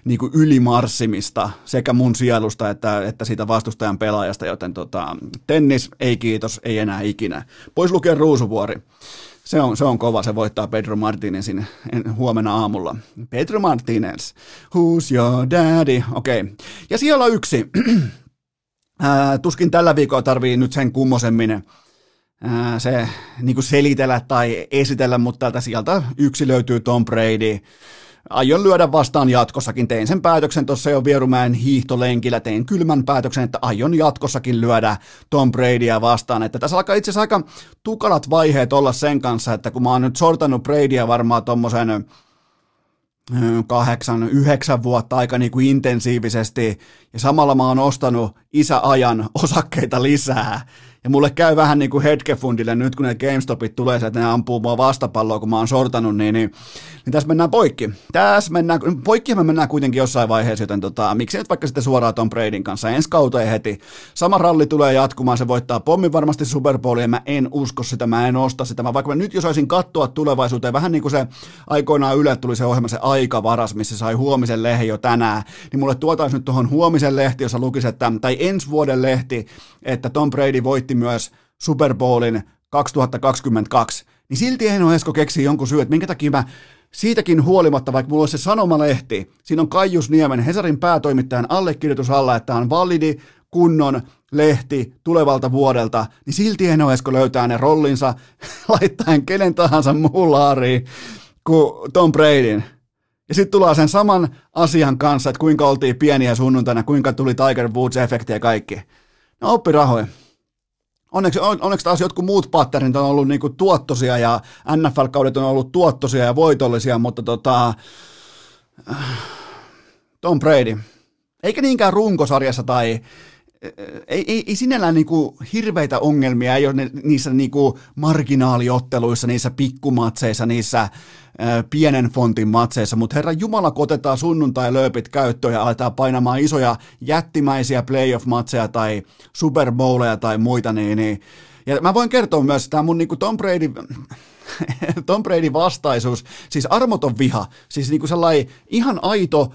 niin kuin ylimarssimista sekä mun sielusta että, että siitä vastustajan pelaajasta, joten tota, tennis ei kiitos, ei enää ikinä. Pois lukee Ruusuvuori se on, se on kova, se voittaa Pedro Martinezin huomenna aamulla. Pedro Martinez, who's your daddy? Okei. Okay. Ja siellä yksi. (clears throat) Ää, tuskin tällä viikolla tarvii nyt sen kummosemmin ää, se niin selitellä tai esitellä, mutta täältä sieltä yksi löytyy Tom Brady aion lyödä vastaan jatkossakin. Tein sen päätöksen tuossa jo Vierumäen hiihtolenkillä, tein kylmän päätöksen, että aion jatkossakin lyödä Tom Bradya vastaan. Että tässä alkaa itse asiassa aika tukalat vaiheet olla sen kanssa, että kun mä oon nyt sortanut Bradya varmaan tommosen kahdeksan, yhdeksän vuotta aika niin kuin intensiivisesti ja samalla mä oon ostanut isäajan osakkeita lisää ja mulle käy vähän niin kuin hetkefundille nyt, kun ne GameStopit tulee, että ne ampuu mua vastapalloa, kun mä oon sortanut, niin, niin, niin tässä mennään poikki. Tässä mennään, poikki me mennään kuitenkin jossain vaiheessa, joten tota, miksi nyt vaikka sitten suoraan Tom Bradyn kanssa. Ensi kautta heti. Sama ralli tulee jatkumaan, se voittaa pommin varmasti Super Bowlia, mä en usko sitä, mä en osta sitä. Mä vaikka mä nyt jos olisin katsoa tulevaisuuteen, vähän niin kuin se aikoinaan Yle tuli se ohjelma, se aikavaras, missä sai huomisen lehti jo tänään, niin mulle tuotaisiin nyt tuohon huomisen lehti, jossa lukisi, että, tai ensi vuoden lehti, että Tom Brady voitti myös Super Bowlin 2022, niin silti Eino Esko keksii jonkun syy, että minkä takia mä siitäkin huolimatta, vaikka mulla on se sanomalehti, siinä on Kaijus Niemen, Hesarin päätoimittajan allekirjoitus alla, että on validi kunnon lehti tulevalta vuodelta, niin silti Eino Esko löytää ne rollinsa (laughs) laittaen kenen tahansa muun laariin kuin Tom Bradyn. Ja sitten tullaan sen saman asian kanssa, että kuinka oltiin pieniä sunnuntaina, kuinka tuli Tiger Woods-efekti ja kaikki. No oppirahoja. Onneksi, onneksi taas jotkut muut patternit on ollut niinku tuottosia ja NFL-kaudet on ollut tuottosia ja voitollisia, mutta tota, Tom Brady, eikä niinkään runkosarjassa tai ei, ei, ei sinällään niinku hirveitä ongelmia, ei ole ne, niissä niinku marginaaliotteluissa, niissä pikkumatseissa, niissä pienen fontin matseissa, mutta herra Jumala, kun otetaan sunnuntai-lööpit käyttöön ja aletaan painamaan isoja jättimäisiä playoff-matseja tai Super Bowleja tai muita, niin, niin ja mä voin kertoa myös, että tämä mun niin Tom Brady, (laughs) Tom Brady vastaisuus, siis armoton viha, siis niin kuin sellainen ihan aito,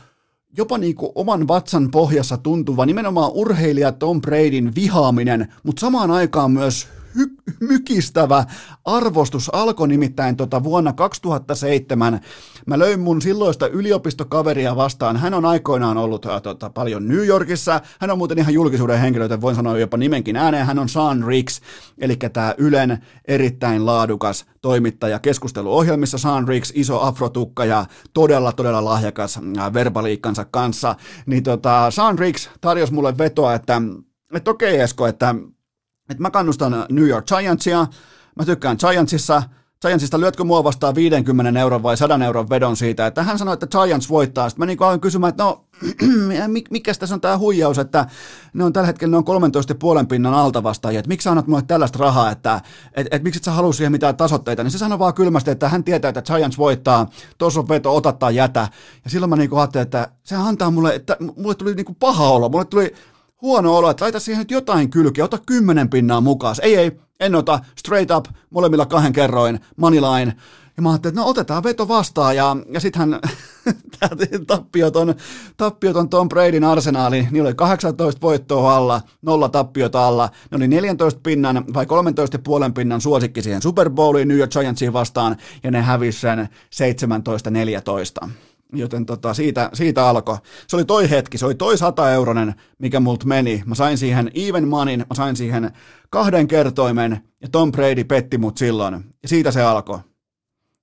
jopa niin kuin oman vatsan pohjassa tuntuva nimenomaan urheilija Tom Bradyn vihaaminen, mutta samaan aikaan myös hy- mykistävä arvostus alkoi nimittäin tota vuonna 2007. Mä löin mun silloista yliopistokaveria vastaan. Hän on aikoinaan ollut äh, tota, paljon New Yorkissa. Hän on muuten ihan julkisuuden henkilö, joten voin sanoa jopa nimenkin ääneen. Hän on Sean Riggs, eli tämä Ylen erittäin laadukas toimittaja keskusteluohjelmissa. Sean Riggs, iso afrotukka ja todella, todella lahjakas äh, verbaliikkansa kanssa. Niin tota, Sean Riggs tarjosi mulle vetoa, että, että okei Esko, että että mä kannustan New York Giantsia, mä tykkään Giantsissa, Giantsista lyötkö mua vastaan 50 euron vai 100 euron vedon siitä, että hän sanoi, että Giants voittaa. Sitten mä niin aloin kysymään, että no, (clears throat) mikä tässä on tämä huijaus, että ne on tällä hetkellä ne on 13,5 pinnan alta vastaajia, että miksi sä annat mulle tällaista rahaa, että et, et, miksi et sä halua siihen mitään tasotteita, niin se sanoi vaan kylmästi, että hän tietää, että Giants voittaa, tuossa on veto, ota tai jätä. Ja silloin mä niin ajattelin, että se antaa mulle, että mulle tuli niin paha olo, mulle tuli huono olo, että laita siihen nyt jotain kylkeä, ota kymmenen pinnaa mukaan. Ei, ei, en ota, straight up, molemmilla kahden kerroin, moneyline, Ja mä ajattelin, että no otetaan veto vastaan ja, ja sittenhän (laughs) tappioton, tappioton Tom Bradyn arsenaali, niillä oli 18 voittoa alla, nolla tappiota alla, ne oli 14 pinnan vai 13,5 pinnan suosikki siihen Super Bowliin New York Giantsiin vastaan ja ne hävisi sen 17-14 joten tota, siitä, siitä alkoi. Se oli toi hetki, se oli toi 100 euronen, mikä multa meni. Mä sain siihen even moneyn, mä sain siihen kahden kertoimen, ja Tom Brady petti mut silloin. Ja siitä se alkoi.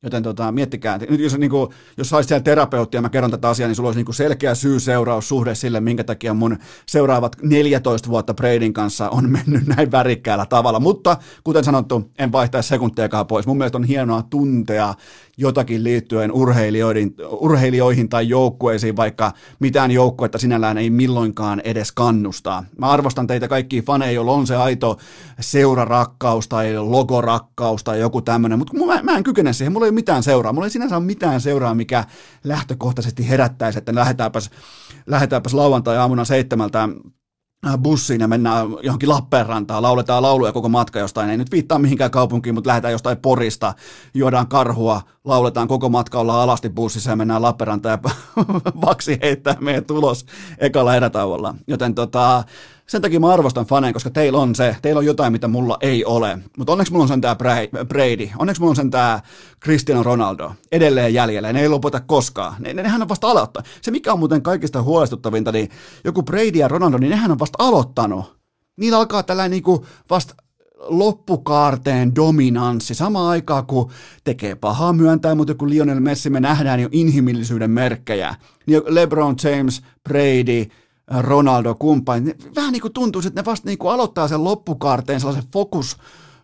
Joten tota, miettikää, nyt jos, niin kuin, jos saisit siellä terapeuttia mä kerron tätä asiaa, niin sulla olisi niin selkeä syy-seuraussuhde sille, minkä takia mun seuraavat 14 vuotta Bradyn kanssa on (laughs) mennyt näin värikkäällä tavalla. Mutta kuten sanottu, en vaihtaisi sekuntiakaan pois. Mun mielestä on hienoa tuntea jotakin liittyen urheilijoihin, urheilijoihin tai joukkueisiin, vaikka mitään joukkuetta sinällään ei milloinkaan edes kannustaa. Mä arvostan teitä kaikki. Faneja, joilla on se aito seurarakkaus tai logorakkaus tai joku tämmöinen, mutta mä, mä en kykene siihen, mulla ei ole mitään seuraa, mulla ei sinänsä ole mitään seuraa, mikä lähtökohtaisesti herättäisi, että lähdetäänpäs, lähdetäänpäs lauantai-aamuna seitsemältä bussiin ja mennään johonkin Lappeenrantaan, lauletaan lauluja koko matka jostain, ei nyt viittaa mihinkään kaupunkiin, mutta lähdetään jostain Porista, juodaan karhua, lauletaan koko matka, ollaan alasti bussissa ja mennään Lappeenrantaan ja (laughs) vaksi heittää meidän tulos ekalla erätauolla. Joten tota, sen takia mä arvostan faneja, koska teillä on se, teillä on jotain, mitä mulla ei ole. Mutta onneksi mulla on sen tää Brady, onneksi mulla on sen tää Cristiano Ronaldo edelleen jäljellä, ne ei lopeta koskaan. Ne, ne, nehän on vasta aloittanut. Se mikä on muuten kaikista huolestuttavinta, niin joku Brady ja Ronaldo, niin nehän on vasta aloittanut. Niillä alkaa tällainen niinku vasta loppukaarteen dominanssi samaan aikaan, kun tekee pahaa myöntää, mutta kun Lionel Messi me nähdään jo inhimillisyyden merkkejä. Niin LeBron James, Brady, Ronaldo kumppani, vähän niin kuin tuntuu, että ne vasta niin kuin aloittaa sen loppukaarteen sellaisen fokus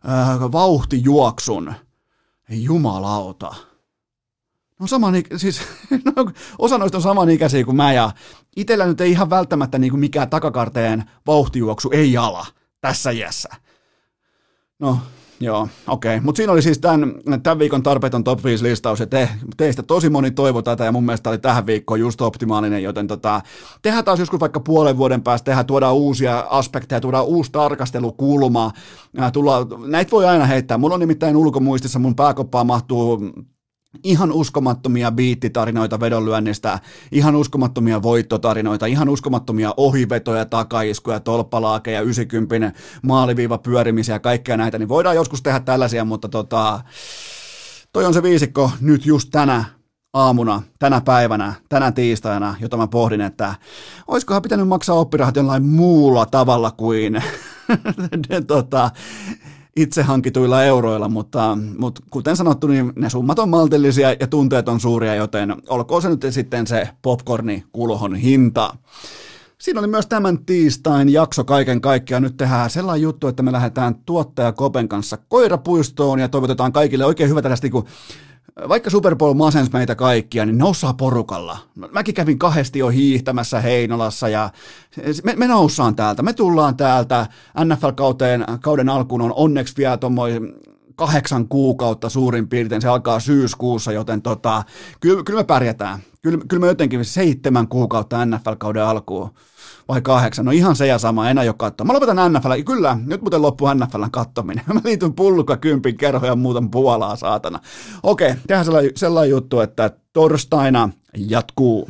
äh, vauhtijuoksun. Jumalauta. No saman, siis, (laughs) no, osa noista on samanikäisiä kuin mä ja itsellä nyt ei ihan välttämättä niin kuin mikään takakarteen vauhtijuoksu ei ala tässä iässä. No, Joo, okei. Okay. Mutta siinä oli siis tämän, tämän viikon tarpeeton top 5 listaus, ja te, teistä tosi moni toivo tätä, ja mun mielestä oli tähän viikkoon just optimaalinen, joten tota, tehdään taas joskus vaikka puolen vuoden päästä, tehdään, tuodaan uusia aspekteja, tuodaan uusi tarkastelukulma, tulla, näitä voi aina heittää. Mulla on nimittäin ulkomuistissa, mun pääkoppaan mahtuu ihan uskomattomia biittitarinoita vedonlyönnistä, ihan uskomattomia voittotarinoita, ihan uskomattomia ohivetoja, takaiskuja, tolppalaakeja, 90 maaliviiva pyörimisiä ja kaikkea näitä, niin voidaan joskus tehdä tällaisia, mutta tota, toi on se viisikko nyt just tänä aamuna, tänä päivänä, tänä tiistaina, jota mä pohdin, että olisikohan pitänyt maksaa oppirahat jollain muulla tavalla kuin (laughs) tota, itse hankituilla euroilla, mutta, mutta kuten sanottu, niin ne summat on maltillisia ja tunteet on suuria, joten olkoon se nyt sitten se popcorni kulhon hinta. Siinä oli myös tämän tiistain jakso kaiken kaikkiaan. Nyt tehdään sellainen juttu, että me lähdetään tuottaja Kopen kanssa koirapuistoon ja toivotetaan kaikille oikein hyvä tällaista niin vaikka Super Bowl masens meitä kaikkia, niin noussaa porukalla. Mäkin kävin kahdesti jo hiihtämässä Heinolassa ja me, me noussaan täältä, me tullaan täältä. NFL-kauteen kauden alkuun on onneksi vielä kahdeksan kuukautta suurin piirtein, se alkaa syyskuussa, joten tota, kyllä, kyllä me pärjätään. Kyllä, kyllä me jotenkin seitsemän kuukautta NFL-kauden alkuun vai kahdeksan. No ihan se ja sama, enää jo katsoa. Mä lopetan NFL, kyllä, nyt muuten loppuu NFLn kattominen. (laughs) Mä liityn pulluka kympin kerho ja muutan Puolaa, saatana. Okei, tehdään sellainen, sellainen juttu, että torstaina jatkuu.